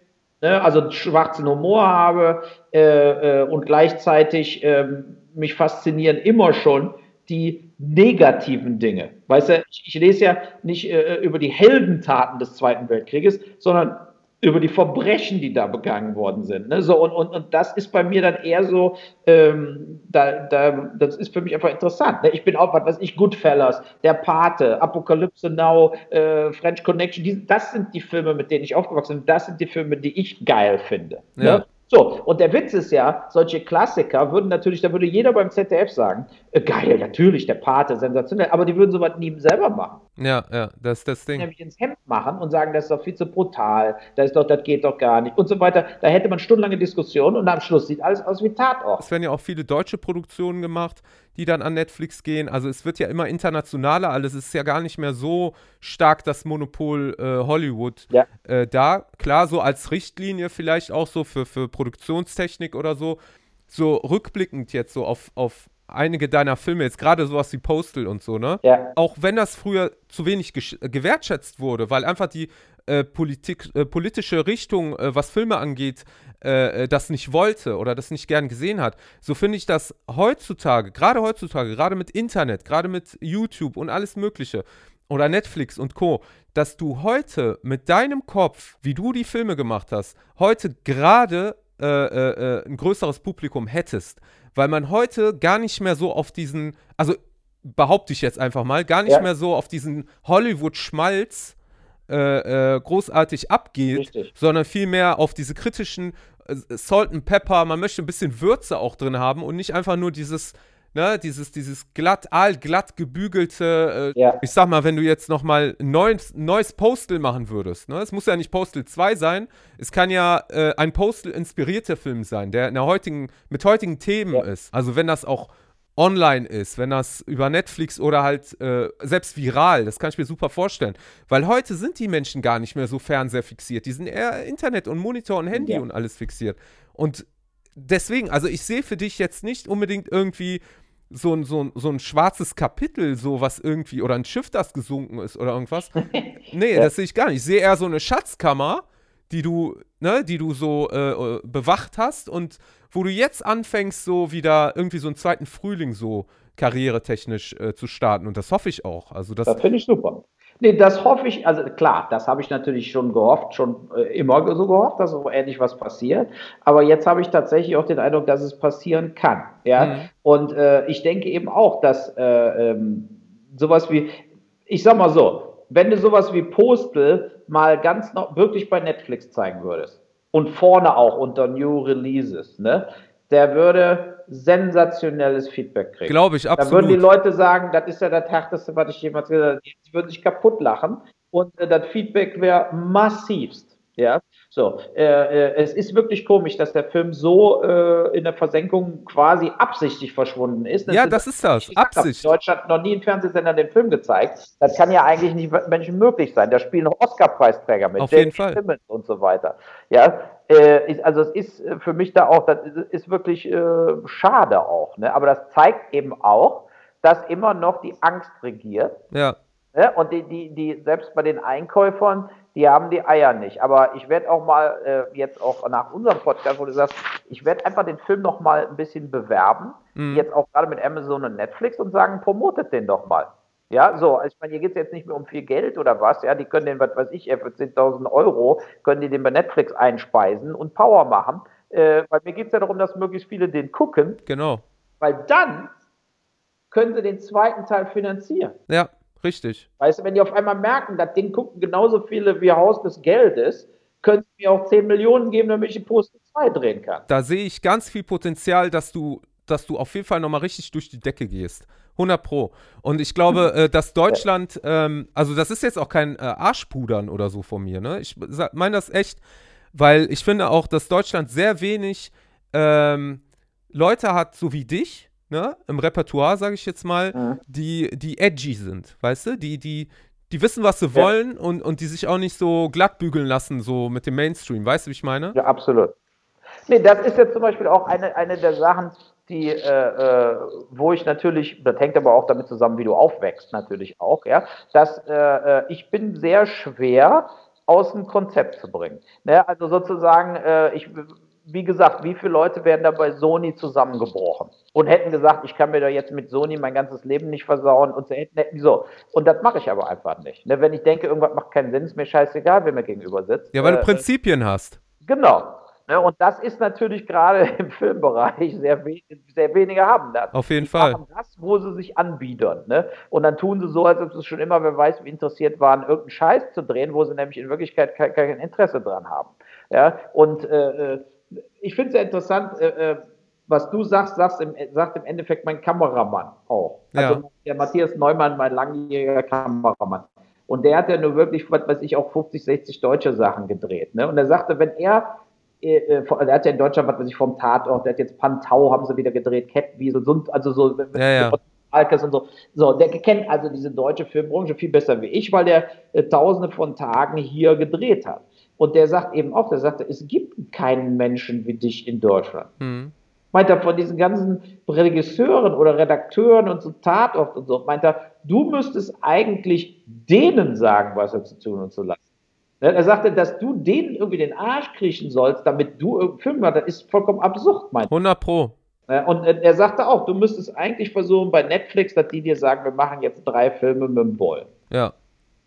ne, also schwarzen Humor habe äh, äh, und gleichzeitig ähm, mich faszinieren immer schon die negativen Dinge. Weißt du, ich, ich lese ja nicht äh, über die Heldentaten des Zweiten Weltkrieges, sondern über die Verbrechen, die da begangen worden sind. Ne? So, und, und, und das ist bei mir dann eher so, ähm, da, da, das ist für mich einfach interessant. Ne? Ich bin auch, was weiß ich, Goodfellas, Der Pate, Apocalypse Now, äh, French Connection, die, das sind die Filme, mit denen ich aufgewachsen bin. Das sind die Filme, die ich geil finde. Ne? Ja. Ne? So, und der Witz ist ja, solche Klassiker würden natürlich, da würde jeder beim ZDF sagen, äh, geil, natürlich, der Pate, sensationell, aber die würden sowas nie selber machen.
Ja, ja, das ist das Ding.
Nämlich ins Hemd machen und sagen, das ist doch viel zu brutal, das ist doch, das geht doch gar nicht und so weiter. Da hätte man stundenlange Diskussionen und am Schluss sieht alles aus wie Tatort.
Es werden ja auch viele deutsche Produktionen gemacht, die dann an Netflix gehen. Also es wird ja immer internationaler alles. Es ist ja gar nicht mehr so stark das Monopol äh, Hollywood ja. äh, da. Klar, so als Richtlinie vielleicht auch so für, für Produktionstechnik oder so. So rückblickend jetzt so auf, auf einige deiner Filme, jetzt gerade sowas wie Postal und so, ne? Ja. Auch wenn das früher zu wenig gewertschätzt wurde, weil einfach die äh, Politik, äh, politische Richtung, äh, was Filme angeht, äh, äh, das nicht wollte oder das nicht gern gesehen hat, so finde ich das heutzutage, gerade heutzutage, gerade mit Internet, gerade mit YouTube und alles Mögliche oder Netflix und Co., dass du heute mit deinem Kopf, wie du die Filme gemacht hast, heute gerade äh, ein größeres Publikum hättest weil man heute gar nicht mehr so auf diesen, also behaupte ich jetzt einfach mal, gar nicht ja. mehr so auf diesen Hollywood-Schmalz äh, äh, großartig abgeht, Richtig. sondern vielmehr auf diese kritischen äh, Salt and Pepper, man möchte ein bisschen Würze auch drin haben und nicht einfach nur dieses ne, dieses, dieses glatt, aalglatt gebügelte, äh, ja. ich sag mal, wenn du jetzt nochmal ein neues, neues Postal machen würdest, ne, es muss ja nicht Postal 2 sein, es kann ja äh, ein Postal-inspirierter Film sein, der in der heutigen, mit heutigen Themen ja. ist. Also wenn das auch online ist, wenn das über Netflix oder halt äh, selbst viral, das kann ich mir super vorstellen. Weil heute sind die Menschen gar nicht mehr so fernsehrfixiert. Die sind eher Internet und Monitor und Handy ja. und alles fixiert. Und deswegen, also ich sehe für dich jetzt nicht unbedingt irgendwie so ein, so, ein, so ein schwarzes Kapitel, so was irgendwie, oder ein Schiff, das gesunken ist oder irgendwas. [LAUGHS] Nee, ja. das sehe ich gar nicht. Ich sehe eher so eine Schatzkammer, die du, ne, die du so äh, äh, bewacht hast und wo du jetzt anfängst, so wieder irgendwie so einen zweiten Frühling so karrieretechnisch äh, zu starten. Und das hoffe ich auch. Also das,
das finde ich super. Nee, das hoffe ich, also klar, das habe ich natürlich schon gehofft, schon äh, immer so gehofft, dass so ähnlich was passiert. Aber jetzt habe ich tatsächlich auch den Eindruck, dass es passieren kann. Ja. Mhm. Und äh, ich denke eben auch, dass äh, ähm, sowas wie, ich sag mal so, wenn du sowas wie Postal mal ganz noch wirklich bei Netflix zeigen würdest und vorne auch unter New Releases, ne, der würde sensationelles Feedback kriegen.
Glaube ich, absolut.
Da würden die Leute sagen, das ist ja das Härteste, was ich jemals gesagt habe. Die würden sich kaputt lachen und äh, das Feedback wäre massivst. Ja, so. Äh, äh, es ist wirklich komisch, dass der Film so äh, in der Versenkung quasi absichtlich verschwunden ist.
Das ja, ist, das ist das. Absicht.
Hab, Deutschland noch nie ein Fernsehsender den Film gezeigt. Das kann ja eigentlich nicht Menschen möglich sein. Da spielen noch Oscar-Preisträger mit.
Auf jeden Fall.
Simmons und so weiter. Ja, äh, ist, also es ist äh, für mich da auch, das ist wirklich äh, schade auch. Ne? Aber das zeigt eben auch, dass immer noch die Angst regiert.
Ja.
Ne? Und die, die, die, selbst bei den Einkäufern, die haben die Eier nicht. Aber ich werde auch mal äh, jetzt auch nach unserem Podcast, wo du sagst, ich werde einfach den Film noch mal ein bisschen bewerben, mhm. jetzt auch gerade mit Amazon und Netflix und sagen, promotet den doch mal. Ja, so, also ich meine, hier geht es jetzt nicht mehr um viel Geld oder was, ja, die können den, was weiß ich, für 10.000 Euro, können die den bei Netflix einspeisen und Power machen. Äh, weil mir geht es ja darum, dass möglichst viele den gucken.
Genau.
Weil dann können sie den zweiten Teil finanzieren.
Ja, richtig.
Weißt du, wenn die auf einmal merken, das Ding gucken genauso viele wie Haus des Geldes, können sie mir auch 10 Millionen geben, damit ich die Poster 2 drehen kann.
Da sehe ich ganz viel Potenzial, dass du, dass du auf jeden Fall nochmal richtig durch die Decke gehst. 100 Pro. Und ich glaube, [LAUGHS] äh, dass Deutschland, ähm, also das ist jetzt auch kein äh, Arschpudern oder so von mir, ne? Ich meine das echt, weil ich finde auch, dass Deutschland sehr wenig ähm, Leute hat, so wie dich, ne, im Repertoire, sage ich jetzt mal, mhm. die, die edgy sind, weißt du? Die, die, die wissen, was sie ja. wollen und, und die sich auch nicht so glatt bügeln lassen, so mit dem Mainstream. Weißt du, wie ich meine?
Ja, absolut. Nee, das ist jetzt zum Beispiel auch eine, eine der Sachen, die, äh, äh, wo ich natürlich, das hängt aber auch damit zusammen, wie du aufwächst, natürlich auch, ja, dass äh, äh ich bin sehr schwer aus dem Konzept zu bringen. Ne? Also sozusagen, äh, ich wie gesagt, wie viele Leute werden da bei Sony zusammengebrochen und hätten gesagt, ich kann mir da jetzt mit Sony mein ganzes Leben nicht versauen und hätten, hätten so. Und das mache ich aber einfach nicht. Ne, wenn ich denke, irgendwas macht keinen Sinn, ist mir scheißegal, wer mir gegenüber sitzt.
Ja, weil du äh, Prinzipien hast.
Genau. Ne, und das ist natürlich gerade [LAUGHS] im Filmbereich sehr, we sehr wenige haben das.
Auf jeden die Fall.
Haben das, wo sie sich anbiedern. Ne? Und dann tun sie so, als ob sie schon immer, wer weiß, wie interessiert waren, irgendeinen Scheiß zu drehen, wo sie nämlich in Wirklichkeit kein, kein Interesse dran haben. Ja, und äh, äh ich finde es sehr interessant, äh, äh, was du sagst, sagst im, sagt im Endeffekt mein Kameramann auch. Also ja. der Matthias Neumann, mein langjähriger Kameramann. Und der hat ja nur wirklich, was weiß ich, auch 50, 60 deutsche Sachen gedreht. Ne? Und er sagte, wenn er, äh, äh er hat ja in Deutschland, was weiß ich, vom Tatort, der hat jetzt Pantau, haben sie wieder gedreht, Catwiesel, also so,
ja, ja.
Alkes und so. So, der kennt also diese deutsche Filmbranche viel besser wie ich, weil der äh, tausende von Tagen hier gedreht hat. Und der sagt eben auch, der sagt, es gibt keinen Menschen wie dich in Deutschland. Mhm. Meint er von diesen ganzen Regisseuren oder Redakteuren und so Tatort und so, meint er, du müsstest eigentlich denen sagen, was er zu tun und zu lassen. Ne, er sagte, dass du denen irgendwie den Arsch kriechen sollst, damit du irgendwie Film machst, das ist vollkommen absurd,
meint 100 Pro.
Ne, und er sagte auch, du müsstest eigentlich versuchen bei Netflix, dass die dir sagen, wir machen jetzt drei Filme mit dem Boll.
Ja.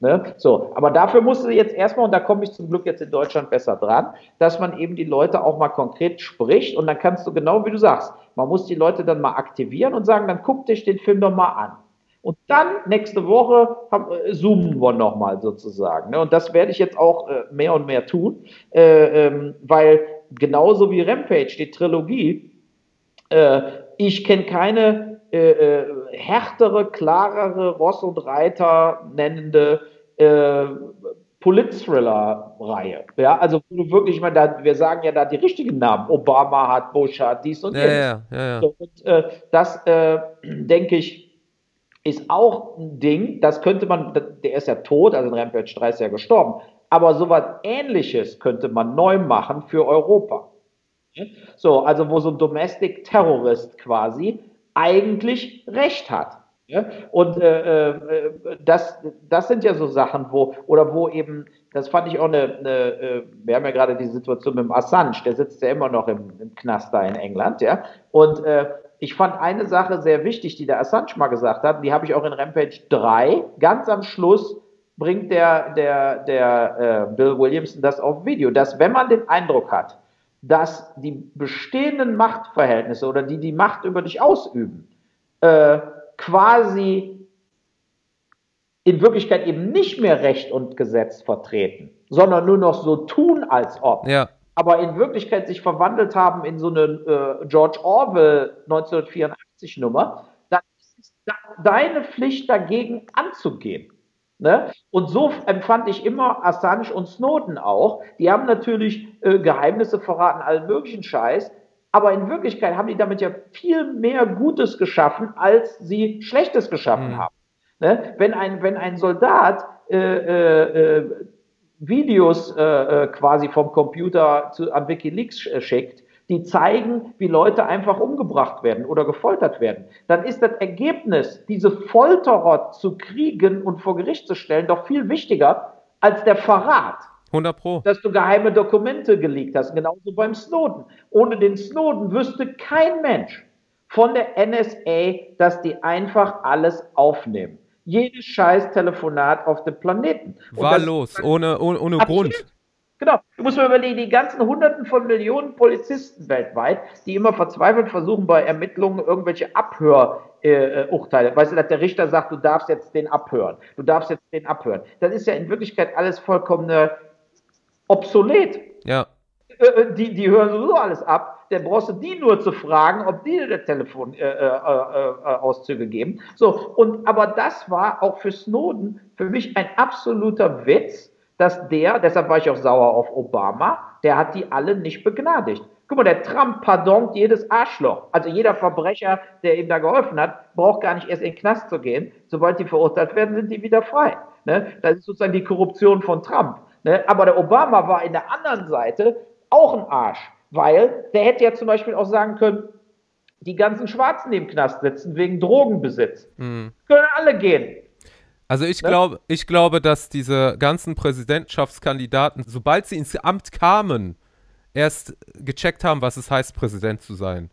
Ne? So, aber dafür musst du jetzt erstmal, und da komme ich zum Glück jetzt in Deutschland besser dran, dass man eben die Leute auch mal konkret spricht und dann kannst du genau wie du sagst, man muss die Leute dann mal aktivieren und sagen, dann guck dich den Film doch mal an. Und dann nächste Woche haben, äh, zoomen wir nochmal sozusagen. Ne? Und das werde ich jetzt auch äh, mehr und mehr tun, äh, ähm, weil genauso wie Rampage, die Trilogie, äh, ich kenne keine äh, äh, härtere, klarere Ross und Reiter nennende äh, Polit-Thriller-Reihe. Ja, also wo du wirklich, ich meine, da, wir sagen ja da die richtigen Namen. Obama hat, Bush hat, dies und
ja, jenes. Ja, ja,
und, äh, das, äh, denke ich, ist auch ein Ding, das könnte man, der ist ja tot, also in Rampage 3 ist ja gestorben, aber sowas ähnliches könnte man neu machen für Europa. So, also wo so ein Domestic Terrorist quasi eigentlich Recht hat. Ja? Und äh, äh, das, das sind ja so Sachen, wo, oder wo eben, das fand ich auch eine, eine äh, wir haben ja gerade die Situation mit dem Assange, der sitzt ja immer noch im, im Knast da in England, ja. Und äh, ich fand eine Sache sehr wichtig, die der Assange mal gesagt hat, die habe ich auch in Rampage 3, ganz am Schluss bringt der, der, der äh, Bill Williamson das auf Video, dass wenn man den Eindruck hat, dass die bestehenden Machtverhältnisse oder die die Macht über dich ausüben, äh, quasi in Wirklichkeit eben nicht mehr Recht und Gesetz vertreten, sondern nur noch so tun, als ob.
Ja.
Aber in Wirklichkeit sich verwandelt haben in so eine äh, George Orwell 1984 Nummer, dann ist es deine Pflicht dagegen anzugehen. Ne? Und so empfand ich immer Assange und Snowden auch. Die haben natürlich äh, Geheimnisse verraten, allen möglichen Scheiß. Aber in Wirklichkeit haben die damit ja viel mehr Gutes geschaffen, als sie Schlechtes geschaffen mhm. haben. Ne? Wenn, ein, wenn ein Soldat äh, äh, äh Videos äh, äh, quasi vom Computer zu, an Wikileaks schickt, die zeigen, wie Leute einfach umgebracht werden oder gefoltert werden, dann ist das Ergebnis, diese Folterer zu kriegen und vor Gericht zu stellen, doch viel wichtiger als der Verrat.
100 Pro.
Dass du geheime Dokumente geleakt hast, genauso beim Snowden. Ohne den Snowden wüsste kein Mensch von der NSA, dass die einfach alles aufnehmen. Jedes scheiß Telefonat auf dem Planeten.
Wahllos, ohne, ohne, ohne Grund.
Genau. Du musst mal überlegen, die ganzen Hunderten von Millionen Polizisten weltweit, die immer verzweifelt versuchen, bei Ermittlungen irgendwelche Abhörurteile, äh, weißt du, dass der Richter sagt, du darfst jetzt den abhören, du darfst jetzt den abhören. Das ist ja in Wirklichkeit alles vollkommen äh, obsolet.
Ja.
Äh, äh, die, die hören sowieso alles ab. Der brauchst du die nur zu fragen, ob die dir Telefonauszüge äh, äh, geben. So, und aber das war auch für Snowden für mich ein absoluter Witz dass der, deshalb war ich auch sauer auf Obama, der hat die alle nicht begnadigt. Guck mal, der Trump pardont jedes Arschloch. Also jeder Verbrecher, der ihm da geholfen hat, braucht gar nicht erst in den Knast zu gehen. Sobald die verurteilt werden, sind die wieder frei. Ne? Das ist sozusagen die Korruption von Trump. Ne? Aber der Obama war in der anderen Seite auch ein Arsch, weil der hätte ja zum Beispiel auch sagen können, die ganzen Schwarzen, die im Knast sitzen, wegen Drogenbesitz, mhm. können alle gehen.
Also ich, ne? glaube, ich glaube, dass diese ganzen Präsidentschaftskandidaten, sobald sie ins Amt kamen, erst gecheckt haben, was es heißt, Präsident zu sein.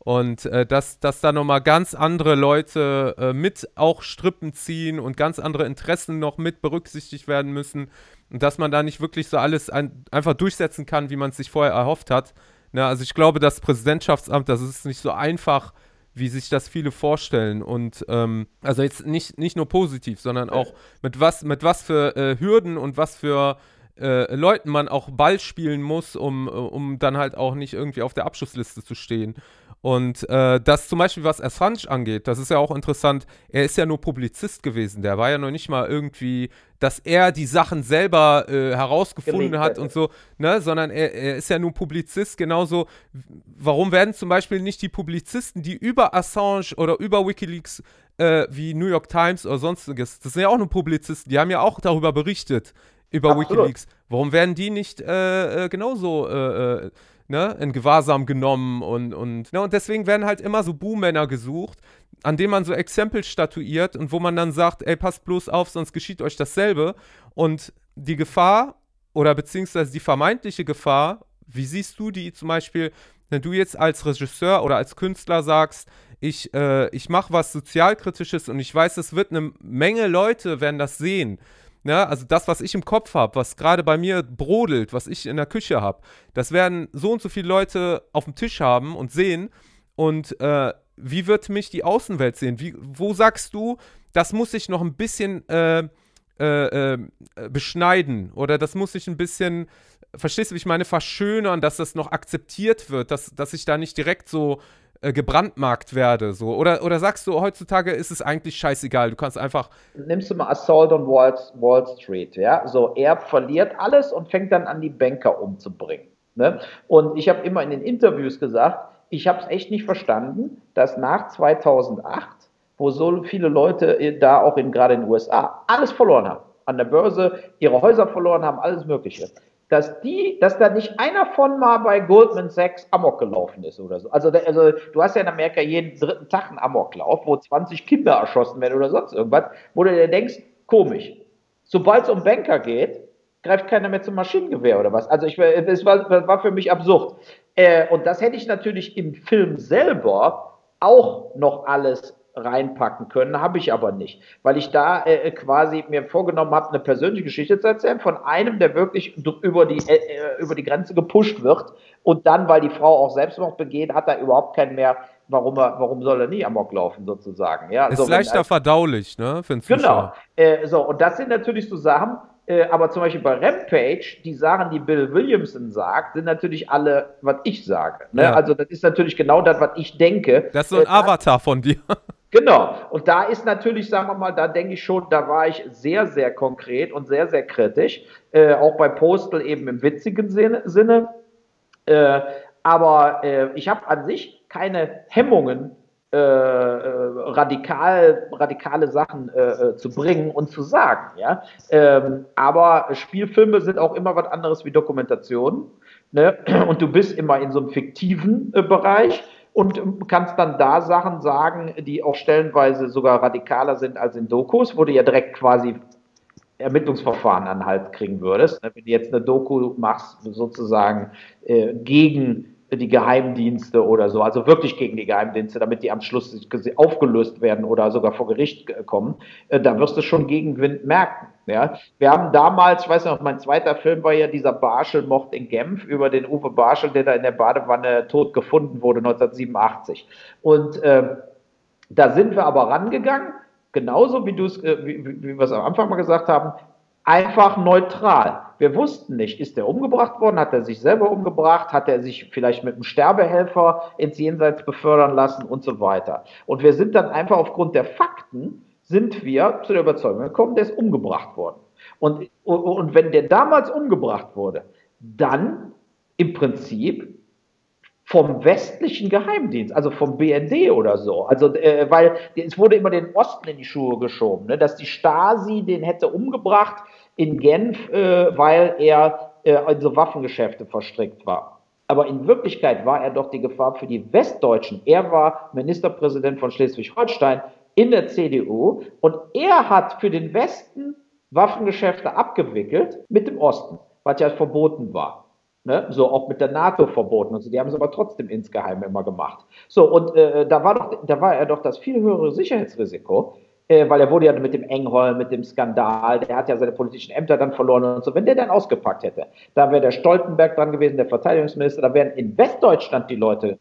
Und äh, dass, dass da nochmal ganz andere Leute äh, mit auch Strippen ziehen und ganz andere Interessen noch mit berücksichtigt werden müssen. Und dass man da nicht wirklich so alles ein, einfach durchsetzen kann, wie man es sich vorher erhofft hat. Na, also ich glaube, das Präsidentschaftsamt, das ist nicht so einfach, wie sich das viele vorstellen. Und ähm, also jetzt nicht, nicht nur positiv, sondern auch mit was, mit was für äh, Hürden und was für äh, Leuten man auch Ball spielen muss, um, äh, um dann halt auch nicht irgendwie auf der Abschussliste zu stehen. Und äh, das zum Beispiel, was Assange angeht, das ist ja auch interessant. Er ist ja nur Publizist gewesen. Der war ja noch nicht mal irgendwie, dass er die Sachen selber äh, herausgefunden hat und so, ne, sondern er, er, ist ja nur Publizist. Genauso, warum werden zum Beispiel nicht die Publizisten, die über Assange oder über WikiLeaks äh, wie New York Times oder sonstiges, das sind ja auch nur Publizisten, die haben ja auch darüber berichtet, über Absolut. WikiLeaks. Warum werden die nicht äh, äh, genauso äh, ne, in Gewahrsam genommen und, und, ne, und deswegen werden halt immer so Buhmänner gesucht, an denen man so Exempel statuiert und wo man dann sagt, ey, passt bloß auf, sonst geschieht euch dasselbe. Und die Gefahr oder beziehungsweise die vermeintliche Gefahr, wie siehst du die zum Beispiel, wenn du jetzt als Regisseur oder als Künstler sagst, ich, äh, ich mache was Sozialkritisches und ich weiß, es wird eine Menge Leute werden das sehen ja, also das, was ich im Kopf habe, was gerade bei mir brodelt, was ich in der Küche habe, das werden so und so viele Leute auf dem Tisch haben und sehen. Und äh, wie wird mich die Außenwelt sehen? Wie, wo sagst du, das muss ich noch ein bisschen äh, äh, äh beschneiden oder das muss ich ein bisschen, verstehst du, wie ich meine, verschönern, dass das noch akzeptiert wird, dass, dass ich da nicht direkt so äh, gebrandmarkt werde. So. Oder, oder sagst du, heutzutage ist es eigentlich scheißegal, du kannst einfach.
Nimmst du mal Assault on Wall, Wall Street, ja? So, er verliert alles und fängt dann an, die Banker umzubringen. Ne? Und ich habe immer in den Interviews gesagt, ich habe es echt nicht verstanden, dass nach 2008, wo so viele Leute äh, da auch in, gerade in den USA alles verloren haben, an der Börse ihre Häuser verloren haben, alles Mögliche dass die, dass da nicht einer von mal bei Goldman Sachs Amok gelaufen ist oder so. Also, also du hast ja in Amerika jeden dritten Tag einen Amoklauf, wo 20 Kinder erschossen werden oder sonst irgendwas, wo du dir denkst, komisch. Sobald es um Banker geht, greift keiner mehr zum Maschinengewehr oder was. Also ich, das war, war für mich absurd. Äh, und das hätte ich natürlich im Film selber auch noch alles reinpacken können, habe ich aber nicht, weil ich da äh, quasi mir vorgenommen habe, eine persönliche Geschichte zu erzählen von einem, der wirklich über die, äh, äh, über die Grenze gepusht wird und dann, weil die Frau auch Selbstmord begeht, hat er überhaupt keinen mehr, warum, er, warum soll er nie amok laufen sozusagen. Ja,
ist so, leichter wenn, verdaulich, ne,
für Genau, äh, so, und das sind natürlich so Sachen, äh, aber zum Beispiel bei Rampage, die Sachen, die Bill Williamson sagt, sind natürlich alle, was ich sage. Ne? Ja. Also das ist natürlich genau das, was ich denke.
Das ist so ein äh, Avatar von dir.
Genau. Und da ist natürlich, sagen wir mal, da denke ich schon, da war ich sehr, sehr konkret und sehr, sehr kritisch. Äh, auch bei Postal eben im witzigen Sinne. Sinne. Äh, aber äh, ich habe an sich keine Hemmungen, äh, äh, radikal, radikale Sachen äh, zu bringen und zu sagen. Ja? Ähm, aber Spielfilme sind auch immer was anderes wie Dokumentationen. Ne? Und du bist immer in so einem fiktiven Bereich und kannst dann da Sachen sagen, die auch stellenweise sogar radikaler sind als in Dokus, wo du ja direkt quasi Ermittlungsverfahren an Halt kriegen würdest. Wenn du jetzt eine Doku machst, sozusagen äh, gegen die Geheimdienste oder so, also wirklich gegen die Geheimdienste, damit die am Schluss aufgelöst werden oder sogar vor Gericht kommen, äh, da wirst du schon Gegenwind merken. Ja? Wir haben damals, ich weiß noch, mein zweiter Film war ja dieser Barschel-Mord in Genf über den Uwe Barschel, der da in der Badewanne tot gefunden wurde 1987. Und äh, da sind wir aber rangegangen, genauso wie du es, äh, wie, wie wir es am Anfang mal gesagt haben, einfach neutral. Wir wussten nicht, ist er umgebracht worden, hat er sich selber umgebracht, hat er sich vielleicht mit einem Sterbehelfer ins Jenseits befördern lassen und so weiter. Und wir sind dann einfach aufgrund der Fakten, sind wir zu der Überzeugung gekommen, der ist umgebracht worden. Und, und, wenn der damals umgebracht wurde, dann im Prinzip vom westlichen Geheimdienst, also vom BND oder so. Also, äh, weil es wurde immer den Osten in die Schuhe geschoben, ne? dass die Stasi den hätte umgebracht in Genf, äh, weil er äh, in so Waffengeschäfte verstrickt war. Aber in Wirklichkeit war er doch die Gefahr für die Westdeutschen. Er war Ministerpräsident von Schleswig-Holstein in der CDU und er hat für den Westen Waffengeschäfte abgewickelt mit dem Osten, was ja verboten war. Ne? So auch mit der NATO verboten und. Die haben es aber trotzdem insgeheim immer gemacht. So, und äh, da, war doch, da war er doch das viel höhere Sicherheitsrisiko, weil er wurde ja mit dem Engholm, mit dem Skandal, der hat ja seine politischen Ämter dann verloren und so. Wenn der dann ausgepackt hätte, da wäre der Stoltenberg dran gewesen, der Verteidigungsminister, da wären in Westdeutschland die Leute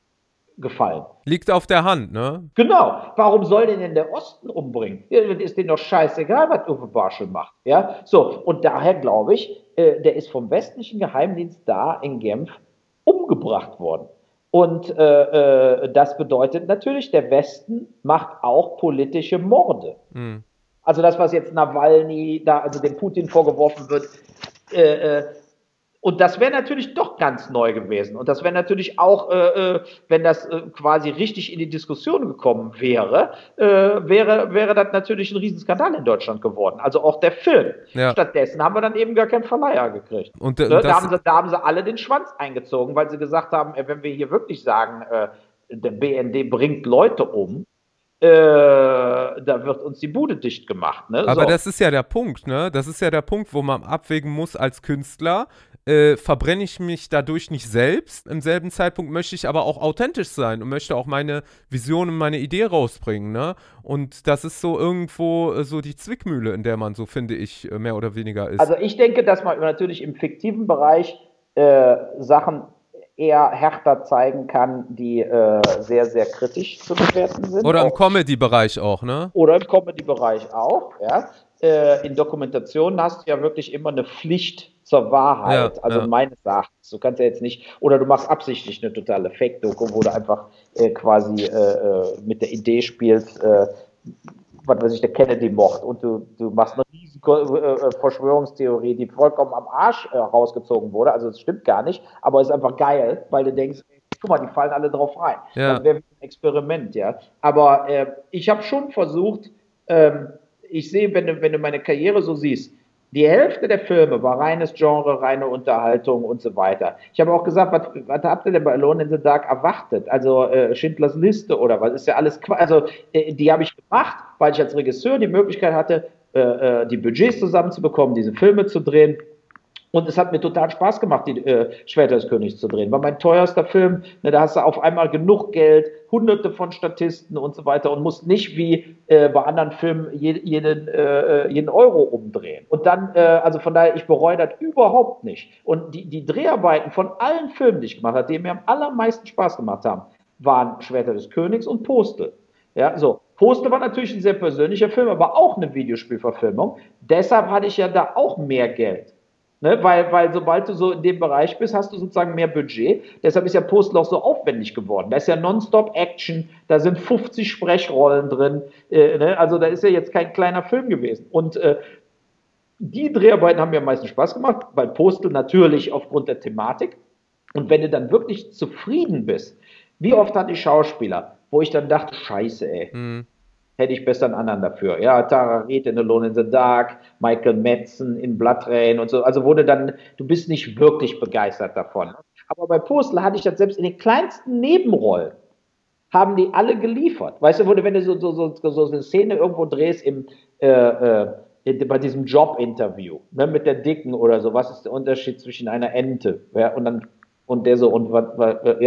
gefallen.
Liegt auf der Hand, ne?
Genau. Warum soll denn denn der Osten umbringen? Ist denen doch scheißegal, was Uwe Barschel macht. Ja, so. Und daher glaube ich, äh, der ist vom westlichen Geheimdienst da in Genf umgebracht worden. Und äh, äh, das bedeutet natürlich, der Westen macht auch politische Morde. Mhm. Also das, was jetzt Nawalny, da, also dem Putin vorgeworfen wird, äh, äh und das wäre natürlich doch ganz neu gewesen. Und das wäre natürlich auch, äh, äh, wenn das äh, quasi richtig in die Diskussion gekommen wäre, äh, wäre, wäre das natürlich ein Riesenskandal in Deutschland geworden. Also auch der Film. Ja. Stattdessen haben wir dann eben gar keinen Verleiher gekriegt. Und, äh, ne? da, haben sie, da haben sie alle den Schwanz eingezogen, weil sie gesagt haben, äh, wenn wir hier wirklich sagen, der BND bringt Leute um, äh, da wird uns die Bude dicht gemacht. Ne?
Aber so. das ist ja der Punkt, ne? Das ist ja der Punkt, wo man abwägen muss als Künstler äh, verbrenne ich mich dadurch nicht selbst. Im selben Zeitpunkt möchte ich aber auch authentisch sein und möchte auch meine Vision und meine Idee rausbringen. Ne? Und das ist so irgendwo äh, so die Zwickmühle, in der man so, finde ich, äh, mehr oder weniger ist.
Also ich denke, dass man natürlich im fiktiven Bereich äh, Sachen eher härter zeigen kann, die äh, sehr, sehr kritisch zu bewerten sind.
Oder im Comedy-Bereich auch, ne?
Oder im Comedy-Bereich auch, ja. Äh, in Dokumentationen hast du ja wirklich immer eine Pflicht zur Wahrheit. Ja, also ja. meines Erachtens. Du kannst ja jetzt nicht, oder du machst absichtlich eine totale Fake-Doku, wo du einfach äh, quasi äh, äh mit der Idee spielst, äh, was weiß ich, der Kennedy mocht und du, du machst eine riesige äh, Verschwörungstheorie, die vollkommen am Arsch rausgezogen wurde. Also es stimmt gar nicht, aber es ist einfach geil, weil du denkst, guck mal, die fallen alle drauf rein. Ja. Das wäre ein Experiment, ja. Aber ich habe schon versucht, ähm, ich sehe, wenn du, wenn du meine Karriere so siehst, die Hälfte der Filme war reines Genre, reine Unterhaltung und so weiter. Ich habe auch gesagt, was, was habt ihr denn bei Alone in the Dark erwartet? Also äh, Schindlers Liste oder was ist ja alles Quatsch. Also äh, die habe ich gemacht, weil ich als Regisseur die Möglichkeit hatte, äh, äh die Budgets zusammenzubekommen, diese Filme zu drehen. Und es hat mir total Spaß gemacht, die äh, Schwerter des Königs zu drehen. War mein teuerster Film. Ne, da hast du auf einmal genug Geld, hunderte von Statisten und so weiter und musst nicht wie äh, bei anderen Filmen je, jeden, äh, äh, jeden Euro umdrehen. Und dann, äh, also von daher, ich bereue das überhaupt nicht. Und die, die Dreharbeiten von allen Filmen, die ich gemacht habe, die mir am allermeisten Spaß gemacht haben, waren Schwerter des Königs und Postel. Ja, so. Postel war natürlich ein sehr persönlicher Film, aber auch eine Videospielverfilmung. Deshalb hatte ich ja da auch mehr Geld. Ne, weil, weil sobald du so in dem Bereich bist, hast du sozusagen mehr Budget. Deshalb ist ja Postel auch so aufwendig geworden. Da ist ja nonstop Action, da sind 50 Sprechrollen drin. Äh, ne? Also da ist ja jetzt kein kleiner Film gewesen. Und äh, die Dreharbeiten haben mir am meisten Spaß gemacht, weil Postel natürlich aufgrund der Thematik. Und wenn du dann wirklich zufrieden bist, wie oft hatte ich Schauspieler, wo ich dann dachte, scheiße, ey. Mhm hätte ich besser einen anderen dafür. Ja, Tara Reid in Alone in the Dark, Michael Metzen in Blood Rain und so. Also wurde dann, du bist nicht wirklich begeistert davon. Aber bei Postel hatte ich das selbst in den kleinsten Nebenrollen, haben die alle geliefert. Weißt du, wenn du so, so, so, so eine Szene irgendwo drehst im, äh, äh, bei diesem Jobinterview, ne, mit der Dicken oder so, was ist der Unterschied zwischen einer Ente? Ja, und dann, und der so, und was,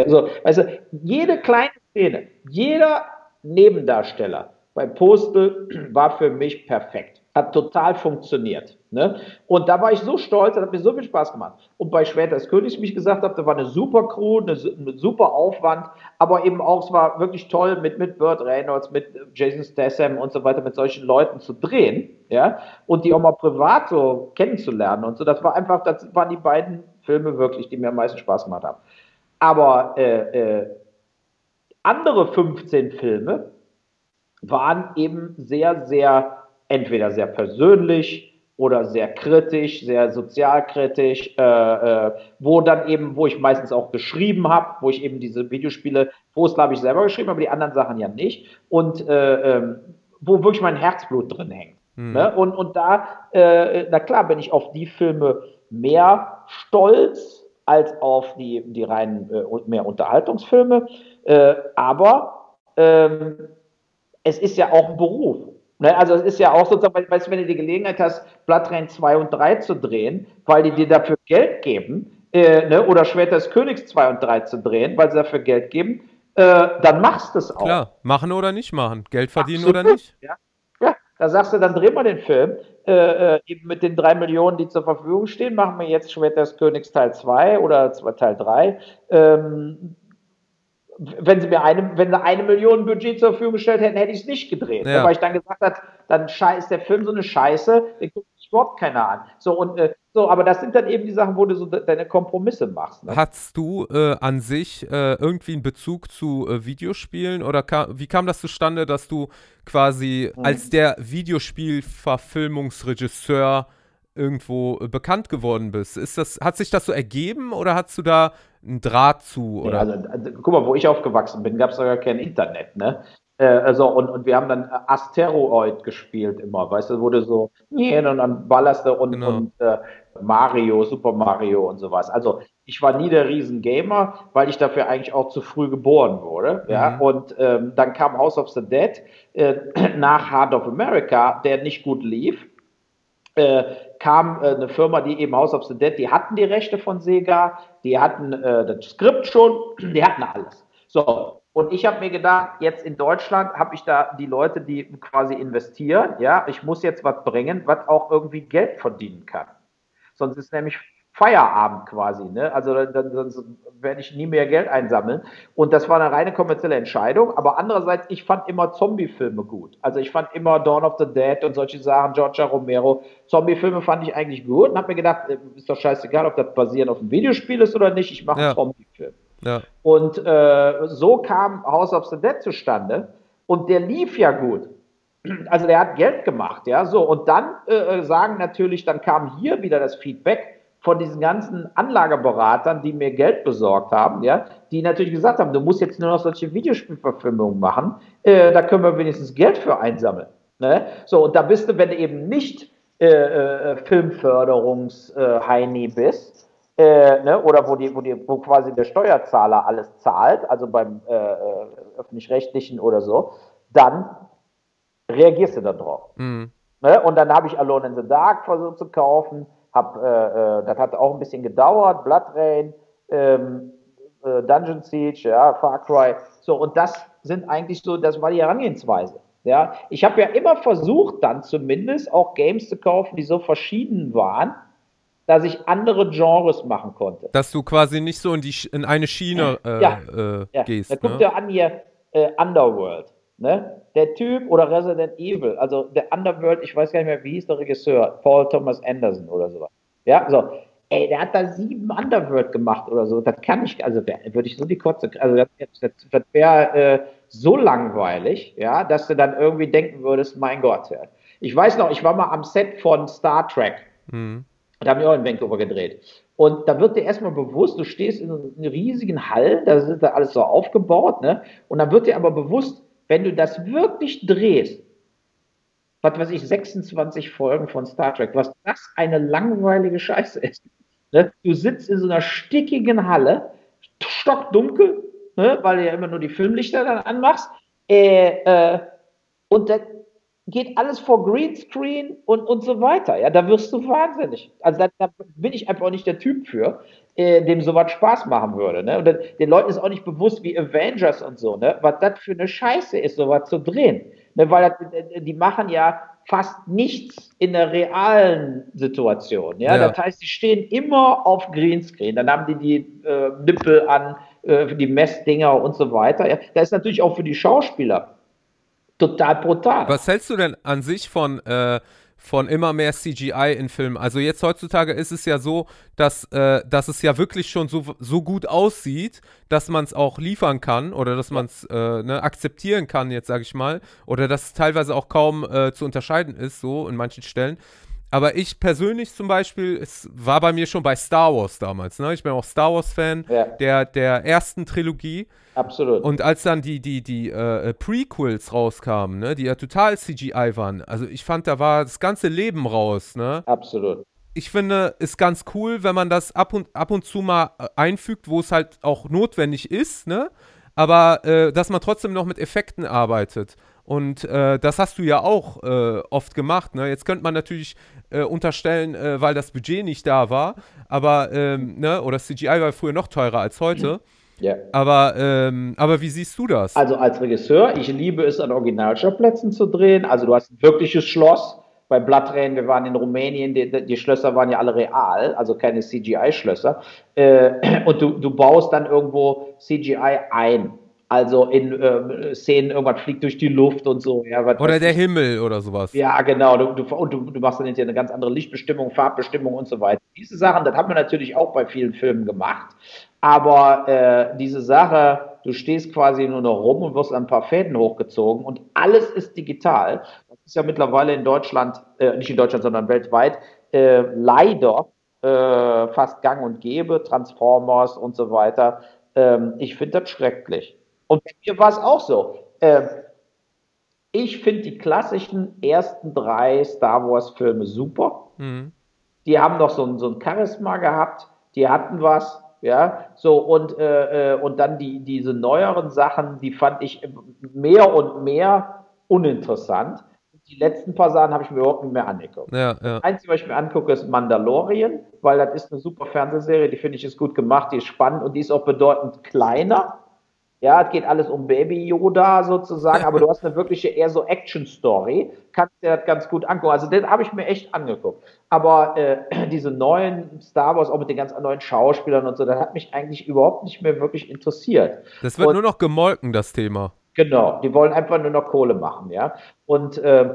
so, weißt du, jede kleine Szene, jeder Nebendarsteller bei Postel [CLEARS THROAT] war für mich perfekt. Hat total funktioniert. Ne? Und da war ich so stolz, das hat mir so viel Spaß gemacht. Und bei Schwerter des Königs, wie ich gesagt habe, da war eine super Crew, eine, eine, super Aufwand, aber eben auch, es war wirklich toll, mit, mit Burt Reynolds, mit Jason Statham und so weiter, mit solchen Leuten zu drehen, ja, und die auch mal privat so kennenzulernen und so. Das war einfach, das waren die beiden Filme wirklich, die mir am meisten Spaß gemacht haben. Aber äh, äh, andere 15 Filme, waren eben sehr, sehr, entweder sehr persönlich, oder sehr kritisch, sehr sozialkritisch, äh, äh, wo dann eben, wo ich meistens auch geschrieben habe, wo ich eben diese Videospiele, Post habe ich selber geschrieben, aber die anderen Sachen ja nicht. Und äh, ähm, wo wirklich mein Herzblut drin hängt. Mhm. Ne? Und, und da, äh, na klar, bin ich auf die Filme mehr stolz als auf die, die reinen äh, mehr Unterhaltungsfilme. Äh, aber ähm, es ist ja auch ein Beruf. Ne? Also es ist ja auch sozusagen, weißt wenn du die Gelegenheit hast, Blattrain 2 und 3 zu drehen, weil die dir dafür Geld geben, äh, ne? oder Schwert des Königs 2 und 3 zu drehen, weil sie dafür Geld geben, äh, dann machst du es auch. Klar,
machen oder nicht machen, Geld verdienen Absolut. oder nicht.
Ja. Da sagst du, dann drehen wir den Film, äh, äh, eben mit den drei Millionen, die zur Verfügung stehen, machen wir jetzt Schwert des Königs Teil 2 oder Teil 3. Ähm, wenn sie mir eine, wenn sie eine Million Budget zur Verfügung gestellt hätten, hätte ich es nicht gedreht. Ja. Weil ich dann gesagt habe, dann ist der Film so eine Scheiße, den guckt sich überhaupt keiner an. So, und äh, so, aber das sind dann eben die Sachen, wo du so deine Kompromisse machst.
Ne? Hattest du äh, an sich äh, irgendwie einen Bezug zu äh, Videospielen oder kam, wie kam das zustande, dass du quasi mhm. als der Videospielverfilmungsregisseur irgendwo äh, bekannt geworden bist? Ist das, hat sich das so ergeben oder hast du da einen Draht zu? Oder?
Ja, also, also, guck mal, wo ich aufgewachsen bin, gab es sogar kein Internet, ne? Äh, also, und, und wir haben dann Asteroid gespielt immer, weißt du, wurde so, und dann ballerst du und, genau. und äh, Mario, Super Mario und sowas. Also ich war nie der Riesengamer, weil ich dafür eigentlich auch zu früh geboren wurde. Ja? Mhm. Und ähm, dann kam House of the Dead äh, [CLEARS THROAT] nach Heart of America, der nicht gut lief. Äh, kam äh, eine Firma, die eben House of the Dead, die hatten die Rechte von Sega, die hatten äh, das Skript schon, [CLEARS THROAT] die hatten alles. So, und ich habe mir gedacht, jetzt in Deutschland habe ich da die Leute, die quasi investieren. Ja, ich muss jetzt was bringen, was auch irgendwie Geld verdienen kann. Sonst ist nämlich Feierabend quasi. Ne? Also dann, dann, werde ich nie mehr Geld einsammeln. Und das war eine reine kommerzielle Entscheidung. Aber andererseits, ich fand immer Zombie-Filme gut. Also ich fand immer Dawn of the Dead und solche Sachen, Georgia Romero. Zombie-Filme fand ich eigentlich gut und habe mir gedacht, äh, ist doch scheißegal, ob das basierend auf einem Videospiel ist oder nicht. Ich mache ja. einen Zombie-Film. Ja. Und äh, so kam House of the Dead zustande. Und der lief ja gut. Also der hat Geld gemacht, ja, so. Und dann äh, äh, sagen natürlich, dann kam hier wieder das Feedback von diesen ganzen Anlageberatern, die mir Geld besorgt haben, ja, die natürlich gesagt haben, du musst jetzt nur noch solche Videospielverfilmungen machen, äh, da können wir wenigstens Geld für einsammeln. Ne? So, und da bist du, wenn du eben nicht äh, äh, Filmförderungsheini bist, äh, ne, oder wo, die, wo, die, wo quasi der Steuerzahler alles zahlt, also beim äh, äh öffentlich-rechtlichen oder so, dann reagierst du darauf. Mhm. Ne? Und dann habe ich Alone in the Dark versucht zu kaufen, hab, äh, äh, das hat auch ein bisschen gedauert, Blood Rain, ähm, äh, Dungeon Siege, ja, Far Cry, so, und das sind eigentlich so, das war die Herangehensweise. Ja, ich habe ja immer versucht, dann zumindest auch Games zu kaufen, die so verschieden waren, dass ich andere Genres machen konnte.
Dass du quasi nicht so in, die, in eine Schiene äh, ja, äh, ja. gehst.
Da guckt ne? an hier äh, Underworld. Ne? Der Typ oder Resident Evil, also der Underworld, ich weiß gar nicht mehr, wie hieß der Regisseur, Paul Thomas Anderson oder sowas. Ja, so. Ey, der hat da sieben Underworld gemacht oder so. Das kann ich, also würde ich so die Kotze, also das, das, das wäre äh, so langweilig, ja, dass du dann irgendwie denken würdest, mein Gott. Ja. Ich weiß noch, ich war mal am Set von Star Trek. Mhm. Da haben wir auch in Vancouver gedreht. Und da wird dir erstmal bewusst, du stehst in einem riesigen Hall, da sind da alles so aufgebaut, ne? Und dann wird dir aber bewusst, wenn du das wirklich drehst, was weiß ich, 26 Folgen von Star Trek, was das eine langweilige Scheiße ist. Ne? Du sitzt in so einer stickigen Halle, stockdunkel, ne? weil du ja immer nur die Filmlichter dann anmachst, äh, äh, und da geht alles vor Greenscreen und, und so weiter. Ja, da wirst du wahnsinnig. Also da, da bin ich einfach auch nicht der Typ für äh, dem sowas Spaß machen würde. Ne? Und dann, den Leuten ist auch nicht bewusst, wie Avengers und so, ne? was das für eine Scheiße ist, sowas zu drehen. Ne? Weil das, äh, die machen ja fast nichts in der realen Situation. Ja? ja. Das heißt, die stehen immer auf Greenscreen. Dann haben die die äh, Nippel an, äh, die Messdinger und so weiter. Ja? Das ist natürlich auch für die Schauspieler total brutal.
Was hältst du denn an sich von äh, von immer mehr CGI in Filmen. Also jetzt heutzutage ist es ja so, dass, äh, dass es ja wirklich schon so, so gut aussieht, dass man es auch liefern kann oder dass man es äh, ne, akzeptieren kann, jetzt sage ich mal, oder dass es teilweise auch kaum äh, zu unterscheiden ist, so in manchen Stellen. Aber ich persönlich zum Beispiel, es war bei mir schon bei Star Wars damals. Ne? Ich bin auch Star Wars-Fan
Ja.
der, der ersten Trilogie.
Absolut.
Und als dann die, die, die äh, Prequels rauskamen, ne, die ja total CGI waren, also ich fand, da war das ganze Leben raus. Ne?
Absolut.
Ich finde, ist ganz cool, wenn man das ab und, ab und zu mal äh, einfügt, wo es halt auch notwendig ist, ne? Aber äh, dass man trotzdem noch mit Effekten arbeitet. Und äh, das hast du ja auch äh, oft gemacht. Ne? Jetzt könnte man natürlich äh, unterstellen, äh, weil das Budget nicht da war, aber ähm, ne? oder CGI war früher noch teurer als heute.
Ja.
Aber, ähm, aber wie siehst du das?
Also als Regisseur, ich liebe es, an Originalschauplätzen zu drehen. Also du hast ein wirkliches Schloss. Bei Blattrain, wir waren in Rumänien, die, die Schlösser waren ja alle real, also keine CGI-Schlösser. Äh, und du, du baust dann irgendwo CGI ein. Also in ähm, Szenen, irgendwas fliegt durch die Luft und so. Ja, was
oder der. Himmel oder sowas.
Ja, genau. Du, du, und du, du machst dann hinterher eine ganz andere Lichtbestimmung, Farbbestimmung und so weiter. Diese Sachen, das haben wir natürlich auch bei vielen Filmen gemacht. Aber äh, diese Sache, du stehst quasi nur noch rum und wirst an ein paar Fäden hochgezogen und alles ist digital. Das ist ja mittlerweile in Deutschland, äh, nicht in Deutschland, sondern weltweit, äh, leider äh, fast gang und gäbe, Transformers und so weiter. Ähm, ich finde das schrecklich. Und bei mir war es auch so. Ähm, ich finde die klassischen ersten drei Star Wars-Filme super.
Mhm.
Die haben noch so ein, so ein Charisma gehabt, die hatten was, ja, so und, äh, äh, und dann die, diese neueren Sachen, die fand ich mehr und mehr uninteressant. Die letzten paar Sachen habe ich mir überhaupt nicht mehr angeguckt.
Ja, ja.
Das Einzige, was ich mir angucke, ist Mandalorian, weil das ist eine super Fernsehserie, die finde ich ist gut gemacht, die ist spannend und die ist auch bedeutend kleiner. Ja, es geht alles um Baby Yoda sozusagen, aber du hast eine wirkliche eher so Action-Story, kannst dir das ganz gut angucken. Also den habe ich mir echt angeguckt. Aber äh, [CLEARS THROAT] diese neuen Star Wars, auch mit den ganz neuen Schauspielern und so, das hat mich eigentlich überhaupt nicht mehr wirklich interessiert.
Das wird
Und-
nur noch gemolken, das Thema.
Genau, die wollen einfach nur noch Kohle machen, ja. Und äh,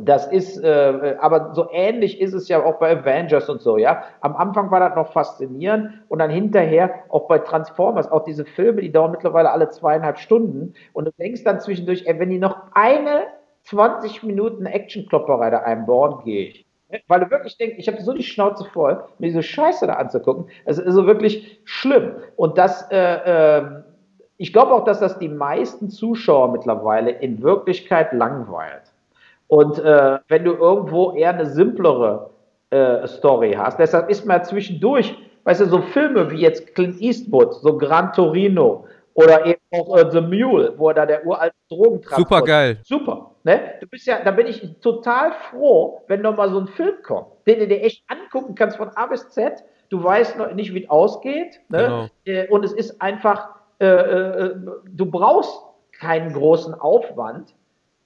das ist, äh, aber so ähnlich ist es ja auch bei Avengers und so, ja. Am Anfang war das noch faszinierend und dann hinterher auch bei Transformers, auch diese Filme, die dauern mittlerweile alle zweieinhalb Stunden und du denkst dann zwischendurch, ey, wenn die noch eine 20 Minuten Actionklopperei da einbauen, gehe ich. Weil du wirklich denkst, ich habe so die Schnauze voll, mir diese Scheiße da anzugucken. Es ist so wirklich schlimm. Und das, äh, ähm, ich glaube auch, dass das die meisten Zuschauer mittlerweile in Wirklichkeit langweilt. Und äh, wenn du irgendwo eher eine simplere äh, Story hast, deshalb ist man zwischendurch, weißt du, so Filme wie jetzt Clint Eastwood, so Gran Torino oder eben auch äh, The Mule, wo er da der uralte Drogentransport
Super geil.
Super. Ne? Du bist ja, da bin ich total froh, wenn noch mal so ein Film kommt, den du dir echt angucken kannst von A bis Z. Du weißt noch nicht, wie es ausgeht. Ne? Äh, und es ist einfach, äh, äh, du brauchst keinen großen Aufwand,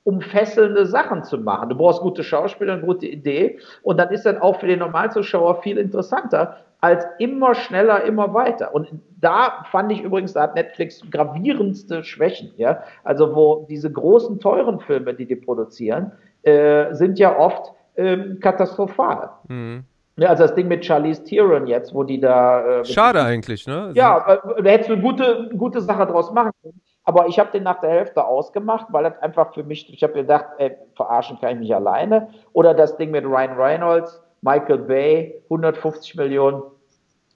um fesselnde Sachen zu machen. Du brauchst gute Schauspieler, eine gute Idee. Und dann ist das auch für den Normalzuschauer viel interessanter als immer schneller, immer weiter. Und da fand ich übrigens, da hat Netflix gravierendste Schwächen. Ja? Also wo diese großen, teuren Filme, die die produzieren, äh, sind ja oft ähm, katastrophal.
Mhm.
Ja, also das Ding mit Charlize Theron jetzt, wo die da... Äh,
Schade eigentlich, ne?
ja, da hättest du eine gute, gute Sache draus machen können. Aber ich habe den nach der Hälfte ausgemacht, weil das einfach für mich, ich habe gedacht, ey, verarschen kann ich mich alleine. Oder das Ding mit Ryan Reynolds, Michael Bay, 150 Millionen.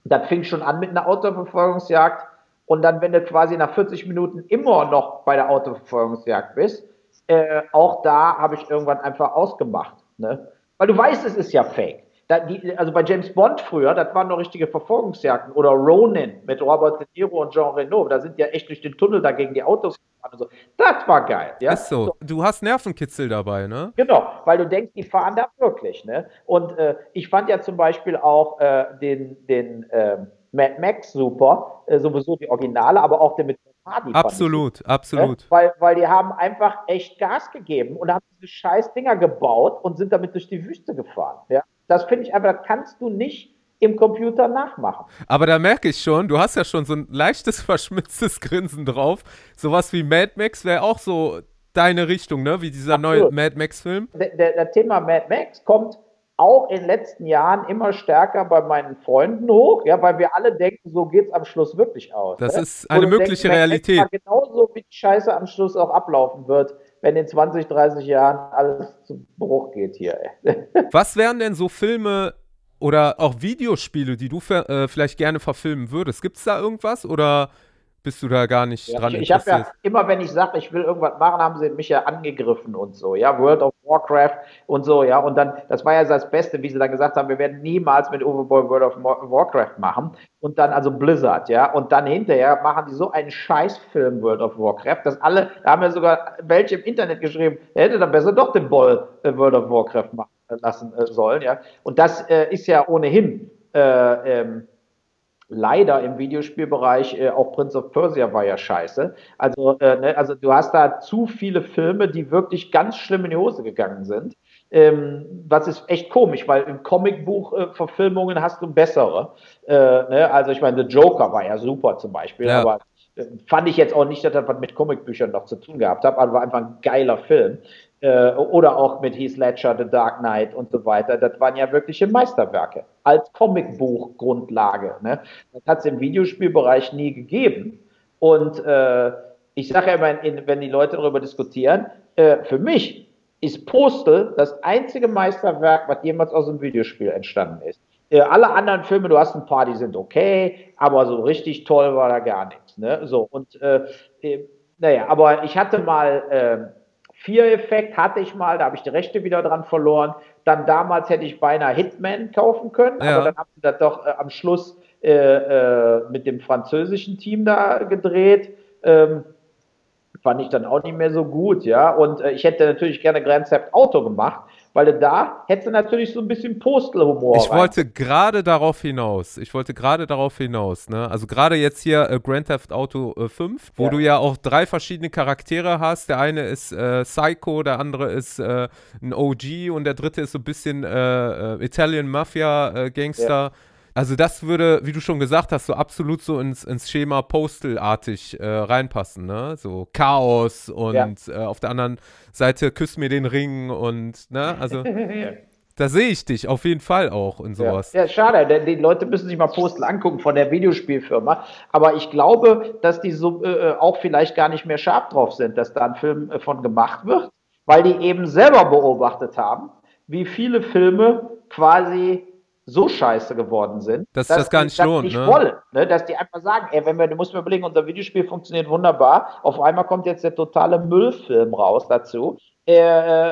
Das fing schon an mit einer Autoverfolgungsjagd. Und dann, wenn du quasi nach 40 Minuten immer noch bei der Autoverfolgungsjagd bist, äh, auch da habe ich irgendwann einfach ausgemacht. Ne? Weil du weißt, es ist ja fake. Die, also bei James Bond früher, das waren noch richtige Verfolgungsjagden. Oder Ronin mit Robert De Niro und Jean Reno. Da sind ja echt durch den Tunnel da gegen die Autos gefahren so. Das war geil. Ja?
Ist so. Du hast Nervenkitzel dabei, ne?
Genau, weil du denkst, die fahren da wirklich. Ne? Und äh, ich fand ja zum Beispiel auch äh, den, den äh, Mad Max super, äh, sowieso die Originale, aber auch den mit Hardy. fand ich
Absolut,
Ne?
absolut.
Weil, weil die haben einfach echt Gas gegeben und haben diese scheiß Dinger gebaut und sind damit durch die Wüste gefahren. Ja? Das finde ich einfach, das kannst du nicht im Computer nachmachen.
Aber da merke ich schon, du hast ja schon so ein leichtes [LAUGHS] verschmitztes Grinsen drauf. Sowas wie Mad Max wäre auch so deine Richtung, ne? Wie dieser neue
Absolut.
Mad Max-Film.
Der Thema Mad Max kommt auch in den letzten Jahren immer stärker bei meinen Freunden hoch, ja, weil wir alle denken, so geht's am Schluss wirklich aus.
Das
ne?
ist eine mögliche
Max
Realität.
Genauso wie die Scheiße am Schluss auch ablaufen wird, wenn in 20, 30 Jahren alles zu Bruch geht hier. Ey. [LAUGHS]
Was wären denn so Filme oder auch Videospiele, die du äh, vielleicht gerne verfilmen würdest? Gibt es da irgendwas oder bist du da gar nicht ja, dran
ich, ich habe ja immer, wenn ich sage, ich will irgendwas machen, haben sie mich ja angegriffen und so, ja, World of Warcraft und so, ja, und dann, das war ja das Beste, wie sie dann gesagt haben, wir werden niemals mit Overboy World of Warcraft machen und dann also Blizzard, ja, und dann hinterher machen die so einen Scheißfilm World of Warcraft, dass alle, da haben ja sogar welche im Internet geschrieben, er hätte dann besser doch den Ball äh, World of Warcraft machen lassen äh, sollen, ja, und das äh, ist ja ohnehin äh, ähm, leider im Videospielbereich, äh, auch Prince of Persia war ja scheiße. Also, äh, ne, also du hast da zu viele Filme, die wirklich ganz schlimm in die Hose gegangen sind. Ähm, was ist echt komisch, weil im Comicbuch-Verfilmungen äh, hast du bessere. Äh, ne? Also ich meine, The Joker war ja super zum Beispiel, ja. aber äh, fand ich jetzt auch nicht, dass das was mit Comicbüchern noch zu tun gehabt hat, aber war einfach ein geiler Film äh, oder auch mit Heath Ledger, The Dark Knight und so weiter. Das waren ja wirkliche Meisterwerke als Comicbuchgrundlage. Ne? Das hat es im Videospielbereich nie gegeben. Und äh, ich sage ja immer, in, wenn die Leute darüber diskutieren, äh, für mich ist Postal das einzige Meisterwerk, was jemals aus einem Videospiel entstanden ist. Äh, alle anderen Filme, du hast ein paar, die sind okay, aber so richtig toll war da gar nichts. Ne? So, und äh, äh naja, aber ich hatte mal äh, Vier-Effekt hatte ich mal, da habe ich die Rechte wieder dran verloren. Dann damals hätte ich beinahe Hitman kaufen können, ja. aber dann haben sie das doch äh, am Schluss äh, äh, mit dem französischen Team da gedreht. Ähm, fand ich dann auch nicht mehr so gut, ja. Und äh, ich hätte natürlich gerne Grand Theft Auto gemacht, weil da hättest du natürlich so ein bisschen Postelhumor.
Ich rein. wollte gerade darauf hinaus. Ich wollte gerade darauf hinaus. Ne? Also gerade jetzt hier äh, Grand Theft Auto äh, 5, wo ja. du ja auch drei verschiedene Charaktere hast. Der eine ist äh, Psycho, der andere ist äh, ein OG und der dritte ist so ein bisschen äh, äh, Italian Mafia Gangster. Ja. Also das würde, wie du schon gesagt hast, so absolut so ins, ins Schema Postal-artig äh, reinpassen, ne? So Chaos und ja. äh, auf der anderen Seite küss mir den Ring und, ne? Also [LAUGHS] da sehe ich dich auf jeden Fall auch in sowas.
Ja, ja schade, denn die Leute müssen sich mal Postal angucken von der Videospielfirma. Aber ich glaube, dass die so äh, auch vielleicht gar nicht mehr scharf drauf sind, dass da ein Film äh, von gemacht wird, weil die eben selber beobachtet haben, wie viele Filme quasi so scheiße geworden sind,
dass, dass das gar nicht lohnt,
nicht ne? wollen, ne? dass die einfach sagen, ey, wenn wir, du musst mir überlegen, unser Videospiel funktioniert wunderbar, auf einmal kommt jetzt der totale Müllfilm raus dazu, äh,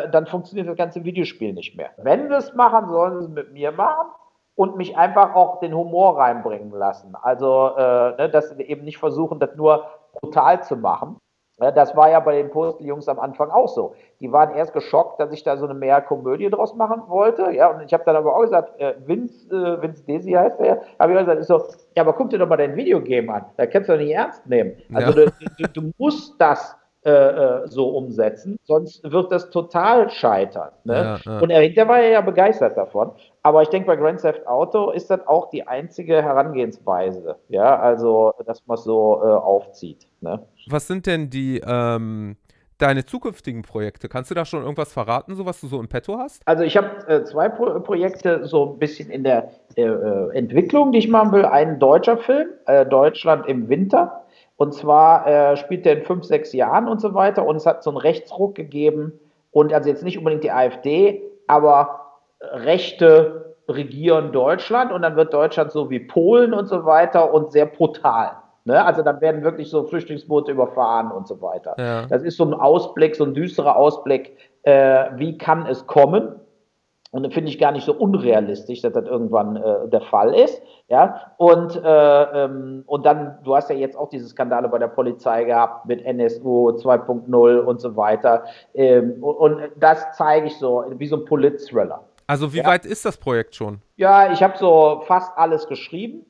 äh dann funktioniert das ganze Videospiel nicht mehr. Wenn wir es machen, sollen sie es mit mir machen und mich einfach auch den Humor reinbringen lassen. Also, äh, ne, dass wir eben nicht versuchen, das nur brutal zu machen, das war ja bei den Postel-Jungs am Anfang auch so. Die waren erst geschockt, dass ich da so eine mehr Komödie draus machen wollte. Ja, und ich habe dann aber auch gesagt, äh, Vince, äh, Vince Desi heißt der, habe ich gesagt, ich so, ja, aber guck dir doch mal dein Videogame an. Da kannst du doch nicht ernst nehmen. Also ja. du, du, du, musst das äh, äh, so umsetzen, sonst wird das total scheitern. Ne? Ja, ja. Und er hinterher war ja begeistert davon. Aber ich denke, bei Grand Theft Auto ist das auch die einzige Herangehensweise. Ja, also, dass man es so äh, aufzieht. Ne?
Was sind denn die, ähm, deine zukünftigen Projekte? Kannst du da schon irgendwas verraten, so was du so im Petto hast?
Also ich habe äh, zwei Pro Projekte so ein bisschen in der äh, Entwicklung, die ich machen will. Ein deutscher Film, Deutschland im Winter. Und zwar äh, spielt der in fünf, sechs Jahren und so weiter. Und es hat so einen Rechtsruck gegeben. Und also jetzt nicht unbedingt die AfD, aber Rechte regieren Deutschland. Und dann wird Deutschland so wie Polen und so weiter und sehr brutal. Ne? Also dann werden wirklich so Flüchtlingsboote überfahren und so weiter. Ja. Das ist so ein Ausblick, so ein düsterer Ausblick. Äh, wie kann es kommen? Und das finde ich gar nicht so unrealistisch, dass das irgendwann äh, der Fall ist. Ja, und, äh, ähm, und dann, du hast ja jetzt auch diese Skandale bei der Polizei gehabt mit NSU 2.0 und so weiter. Ähm, und, und, das zeige ich so, wie so ein Polit-Thriller.
Also wie ja? weit ist das Projekt schon?
Ja, ich habe so fast alles geschrieben.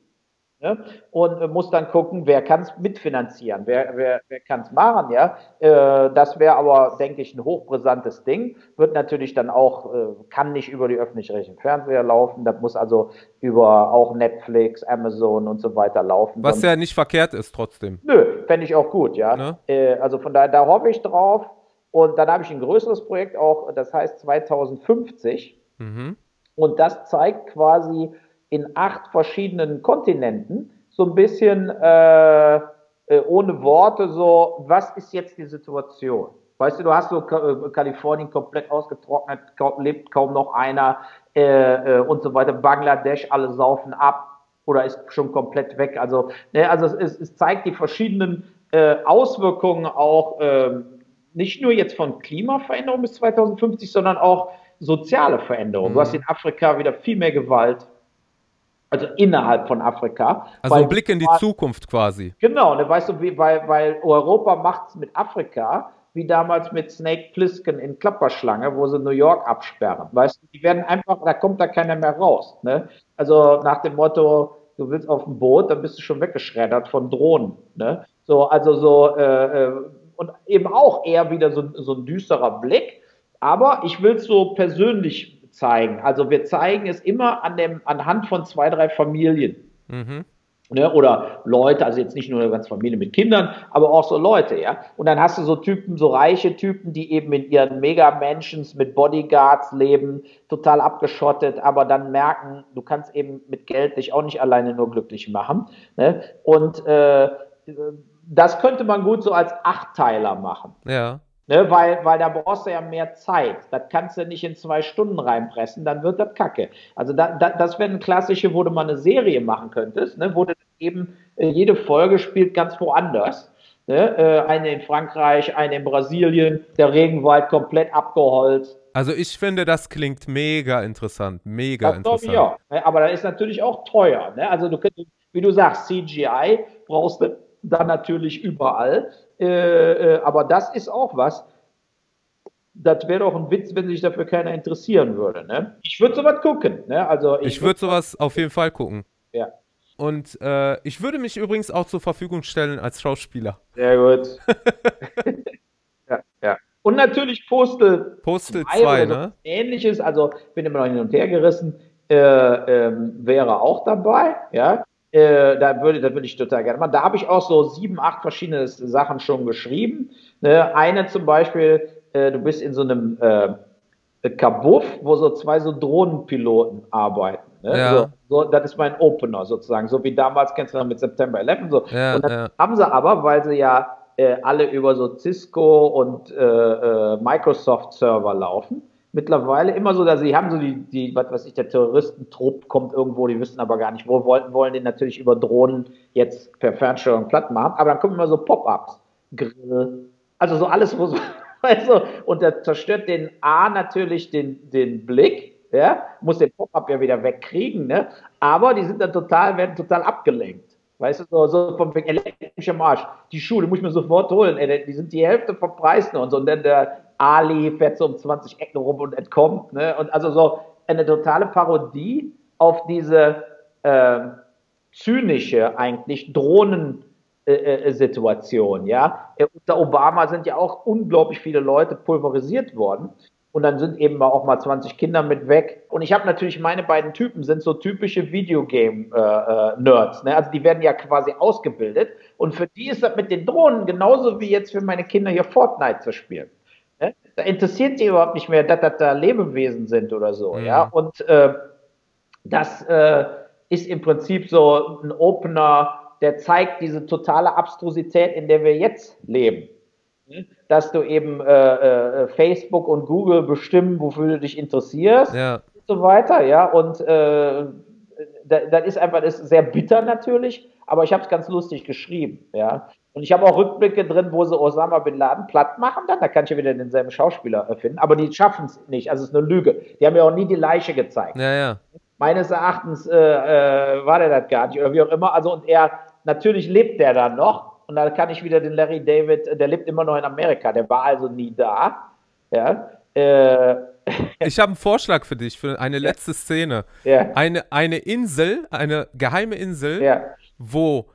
Ne? Und muss dann gucken, wer kann es mitfinanzieren, wer, wer, wer kann es machen, ja. Äh, das wäre aber, denke ich, ein hochbrisantes Ding. Wird natürlich dann auch, äh, kann nicht über die öffentlich-rechtlichen Fernseher laufen, das muss also über auch Netflix, Amazon und so weiter laufen.
Was ja nicht verkehrt ist trotzdem.
Nö, fände ich auch gut, ja. Ne? Äh, also von daher, da hoffe ich drauf. Und dann habe ich ein größeres Projekt auch, das heißt 2050. Mhm. Und das zeigt quasi, in acht verschiedenen Kontinenten so ein bisschen äh, äh, ohne Worte so, was ist jetzt die Situation? Weißt du, du hast so äh, Kalifornien komplett ausgetrocknet, lebt kaum noch einer äh, äh, und so weiter. Bangladesch, alle saufen ab oder ist schon komplett weg. Also, ne, also es, es zeigt die verschiedenen äh, Auswirkungen auch äh, nicht nur jetzt von Klimaveränderung bis 2050, sondern auch soziale Veränderungen. Mhm. Du hast in Afrika wieder viel mehr Gewalt, also innerhalb von Afrika.
Also ein Blick in die Zukunft quasi.
Genau, ne, weißt du, wie, weil, weil Europa macht es mit Afrika wie damals mit Snake Plissken in Klapperschlange, wo sie New York absperren. Weißt du, die werden einfach, da kommt da keiner mehr raus. Ne? Also nach dem Motto, du willst auf dem Boot, dann bist du schon weggeschreddert von Drohnen. Ne? So, also so, äh, äh und eben auch eher wieder so, so ein düsterer Blick. Aber ich will es so persönlich zeigen. Also wir zeigen es immer an dem, anhand von zwei, drei Familien. Mhm. Ne, oder Leute, also jetzt nicht nur eine ganze Familie mit Kindern, aber auch so Leute, ja. Und dann hast du so Typen, so reiche Typen, die eben in ihren Mega-Mansions mit Bodyguards leben, total abgeschottet, aber dann merken, du kannst eben mit Geld dich auch nicht alleine nur glücklich machen. Ne? Und äh, das könnte man gut so als Achtteiler machen.
Ja.
Ne, weil, weil da brauchst du ja mehr Zeit. Das kannst du nicht in zwei Stunden reinpressen, dann wird das kacke. Also da, da, das wäre ein klassische, wo du mal eine Serie machen könntest, ne, wo du eben äh, jede Folge spielt ganz woanders. Ne? Äh, eine in Frankreich, eine in Brasilien, der Regenwald komplett abgeholzt.
Also ich finde, das klingt mega interessant, mega das interessant. Ich
auch. Ne? Aber das ist natürlich auch teuer. Ne? Also du könntest, wie du sagst, CGI brauchst du dann natürlich überall. Äh, äh, aber das ist auch was. Das wäre doch ein Witz, wenn sich dafür keiner interessieren würde. Ne? Ich würde sowas gucken. Ne? Also
ich, ich würde sowas auf jeden Fall gucken.
Ja.
Und äh, ich würde mich übrigens auch zur Verfügung stellen als Schauspieler.
Sehr gut. [LAUGHS] ja, ja. Und natürlich Postel.
Postel 2, ne?
Ähnliches, also bin immer noch hin und her gerissen, äh, ähm, wäre auch dabei, ja. Äh, da würde, da würde ich total gerne machen. Da habe ich auch so sieben, acht verschiedene Sachen schon geschrieben. Ne? Eine zum Beispiel, äh, du bist in so einem äh, Kabuff, wo so zwei so Drohnenpiloten arbeiten. Ne? Ja. So, so, das ist mein Opener sozusagen, so wie damals kennst du noch mit September 11. So. Ja, und dann ja. haben sie aber, weil sie ja äh, alle über so Cisco und äh, Microsoft Server laufen, mittlerweile immer so, dass sie haben so die, die was weiß ich, der Terroristentrupp kommt irgendwo, die wissen aber gar nicht, wo wollten, wollen den natürlich über Drohnen jetzt per Fernsteuerung platt machen, aber dann kommen immer so Pop-ups, Grill, also so alles, wo so, [LAUGHS] also, und der zerstört den A natürlich den, den Blick, ja, muss den Pop-up ja wieder wegkriegen, ne, aber die sind dann total, werden total abgelenkt. Weißt du, so, so vom elektrischen Marsch. Die Schuhe, die muss ich mir sofort holen. Ey, die sind die Hälfte vom Preis noch. Und so. Und dann der, Ali fährt so um 20 Ecken rum und entkommt. Ne? Und also so eine totale Parodie auf diese äh, zynische eigentlich Drohnensituation. Äh, ja? Unter Obama sind ja auch unglaublich viele Leute pulverisiert worden. Und dann sind eben auch mal 20 Kinder mit weg. Und ich habe natürlich, meine beiden Typen sind so typische Videogame-Nerds. Äh, ne? Also die werden ja quasi ausgebildet. Und für die ist das mit den Drohnen genauso wie jetzt für meine Kinder hier Fortnite zu spielen. Da interessiert sie überhaupt nicht mehr, dass das da Lebewesen sind oder so. Mhm. Ja? Und äh, das äh, ist im Prinzip so ein Opener, der zeigt diese totale Abstrusität, in der wir jetzt leben. Ne? Dass du eben äh, äh, Facebook und Google bestimmen, wofür du dich interessierst
ja.
und so weiter. Ja, und äh, das ist einfach das ist sehr bitter natürlich, aber ich habe es ganz lustig geschrieben. Ja, und ich habe auch Rückblicke drin, wo sie Osama Bin Laden platt machen, dann, da kann ich ja wieder denselben Schauspieler finden, aber die schaffen es nicht, also es ist eine Lüge. Die haben ja auch nie die Leiche gezeigt.
Ja, ja.
Meines Erachtens äh, äh, war der das gar nicht, oder wie auch immer. Also, und er, natürlich lebt der dann noch, und da kann ich wieder den Larry David, der lebt immer noch in Amerika, der war also nie da. Ja. Äh,
ich habe einen Vorschlag für dich, für eine letzte Szene.
Ja.
Eine, eine Insel, eine geheime Insel,
ja.
wo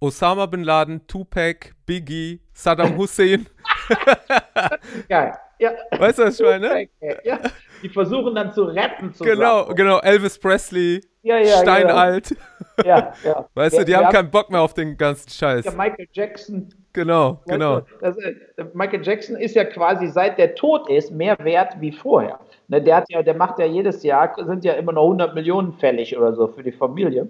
Osama Bin Laden, Tupac, Biggie, Saddam Hussein. [LAUGHS]
Geil. Ja.
Weißt du, was ich meine?
Ja. Die versuchen dann zu retten
zusammen. Genau, genau. Elvis Presley,
ja, ja,
steinalt.
Genau. Ja, ja. [LAUGHS]
Weißt du, die haben, keinen Bock mehr auf den ganzen Scheiß.
Ja, Michael Jackson.
Genau, genau.
Das, Michael Jackson ist ja quasi seit der tot ist mehr wert wie vorher. Ne, der hat ja, der macht ja jedes Jahr sind ja immer noch 100 Millionen fällig oder so für die Familie.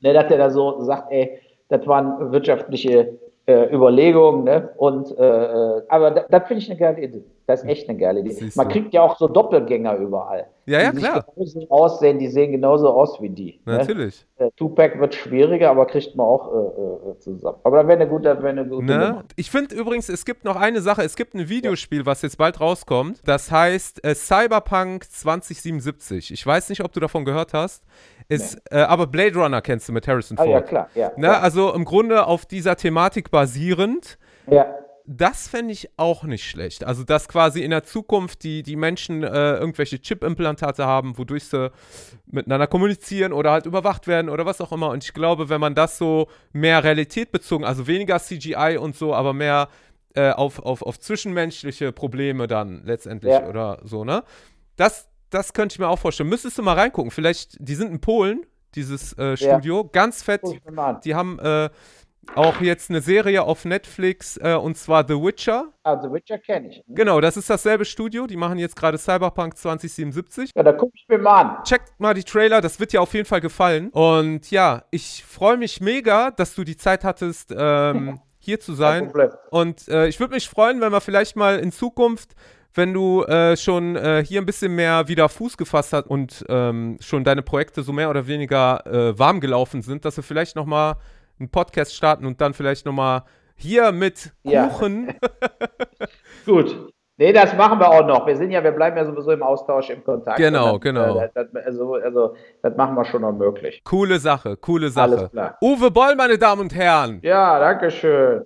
Ne, dass der da so sagt, ey, das waren wirtschaftliche äh, Überlegungen. Ne? Und, äh, äh aber das, das finde ich eine geile Idee. Das ist echt eine geile Idee.
Siehst
Man
du.
kriegt ja auch so Doppelgänger überall.
Ja, ja,
die
klar.
Genauso aussehen, die sehen genauso aus wie die. Ne?
Natürlich.
Äh, Tupac wird schwieriger, aber kriegt man auch äh, äh, zusammen. Aber da wäre eine gute, wäre eine gute
Ne?
Nummer.
Ich finde übrigens, es gibt noch eine Sache. Es gibt ein Videospiel, was jetzt bald rauskommt. Das heißt äh, Cyberpunk 2077. Ich weiß nicht, ob du davon gehört hast. Ist, äh, aber Blade Runner kennst du mit Harrison
Ah,
Ford.
ja, klar. Ja,
Ne?
ja.
Also im Grunde auf dieser Thematik basierend.
ja.
Das fände ich auch nicht schlecht. Also, dass quasi in der Zukunft die, die Menschen äh, irgendwelche Chip-Implantate haben, wodurch sie miteinander kommunizieren oder halt überwacht werden oder was auch immer. Und ich glaube, wenn man das so mehr Realität bezogen, also weniger CGI und so, aber mehr äh, auf, auf, auf zwischenmenschliche Probleme dann letztendlich
Ja.
oder so, ne? Das, das könnte ich mir auch vorstellen. Müsstest du mal reingucken. Vielleicht, die sind in Polen, dieses äh, Studio. Ganz fett. Die haben äh, auch jetzt eine Serie auf Netflix äh, und zwar The Witcher.
Also Witcher kenne ich.
Genau, das ist dasselbe Studio. Die machen jetzt gerade Cyberpunk 2077.
Ja, da gucke ich mir mal an.
Checkt mal die Trailer, das wird dir auf jeden Fall gefallen. Und ja, ich freue mich mega, dass du die Zeit hattest, ähm, [LAUGHS] hier zu sein. Und äh, ich würde mich freuen, wenn wir vielleicht mal in Zukunft, wenn du äh, schon äh, hier ein bisschen mehr wieder Fuß gefasst hast und ähm, schon deine Projekte so mehr oder weniger äh, warm gelaufen sind, dass wir vielleicht noch mal einen Podcast starten und dann vielleicht noch mal hier mit
Ja.
Kuchen. [LAUGHS]
Gut. Nee, das machen wir auch noch. Wir sind ja, wir bleiben ja sowieso im Austausch, im Kontakt.
Genau,
Und
genau.
Äh, das, also, also, das machen wir schon noch möglich.
coole Sache, coole Sache.
Alles klar.
Uwe Boll, meine Damen und Herren.
Ja, danke schön.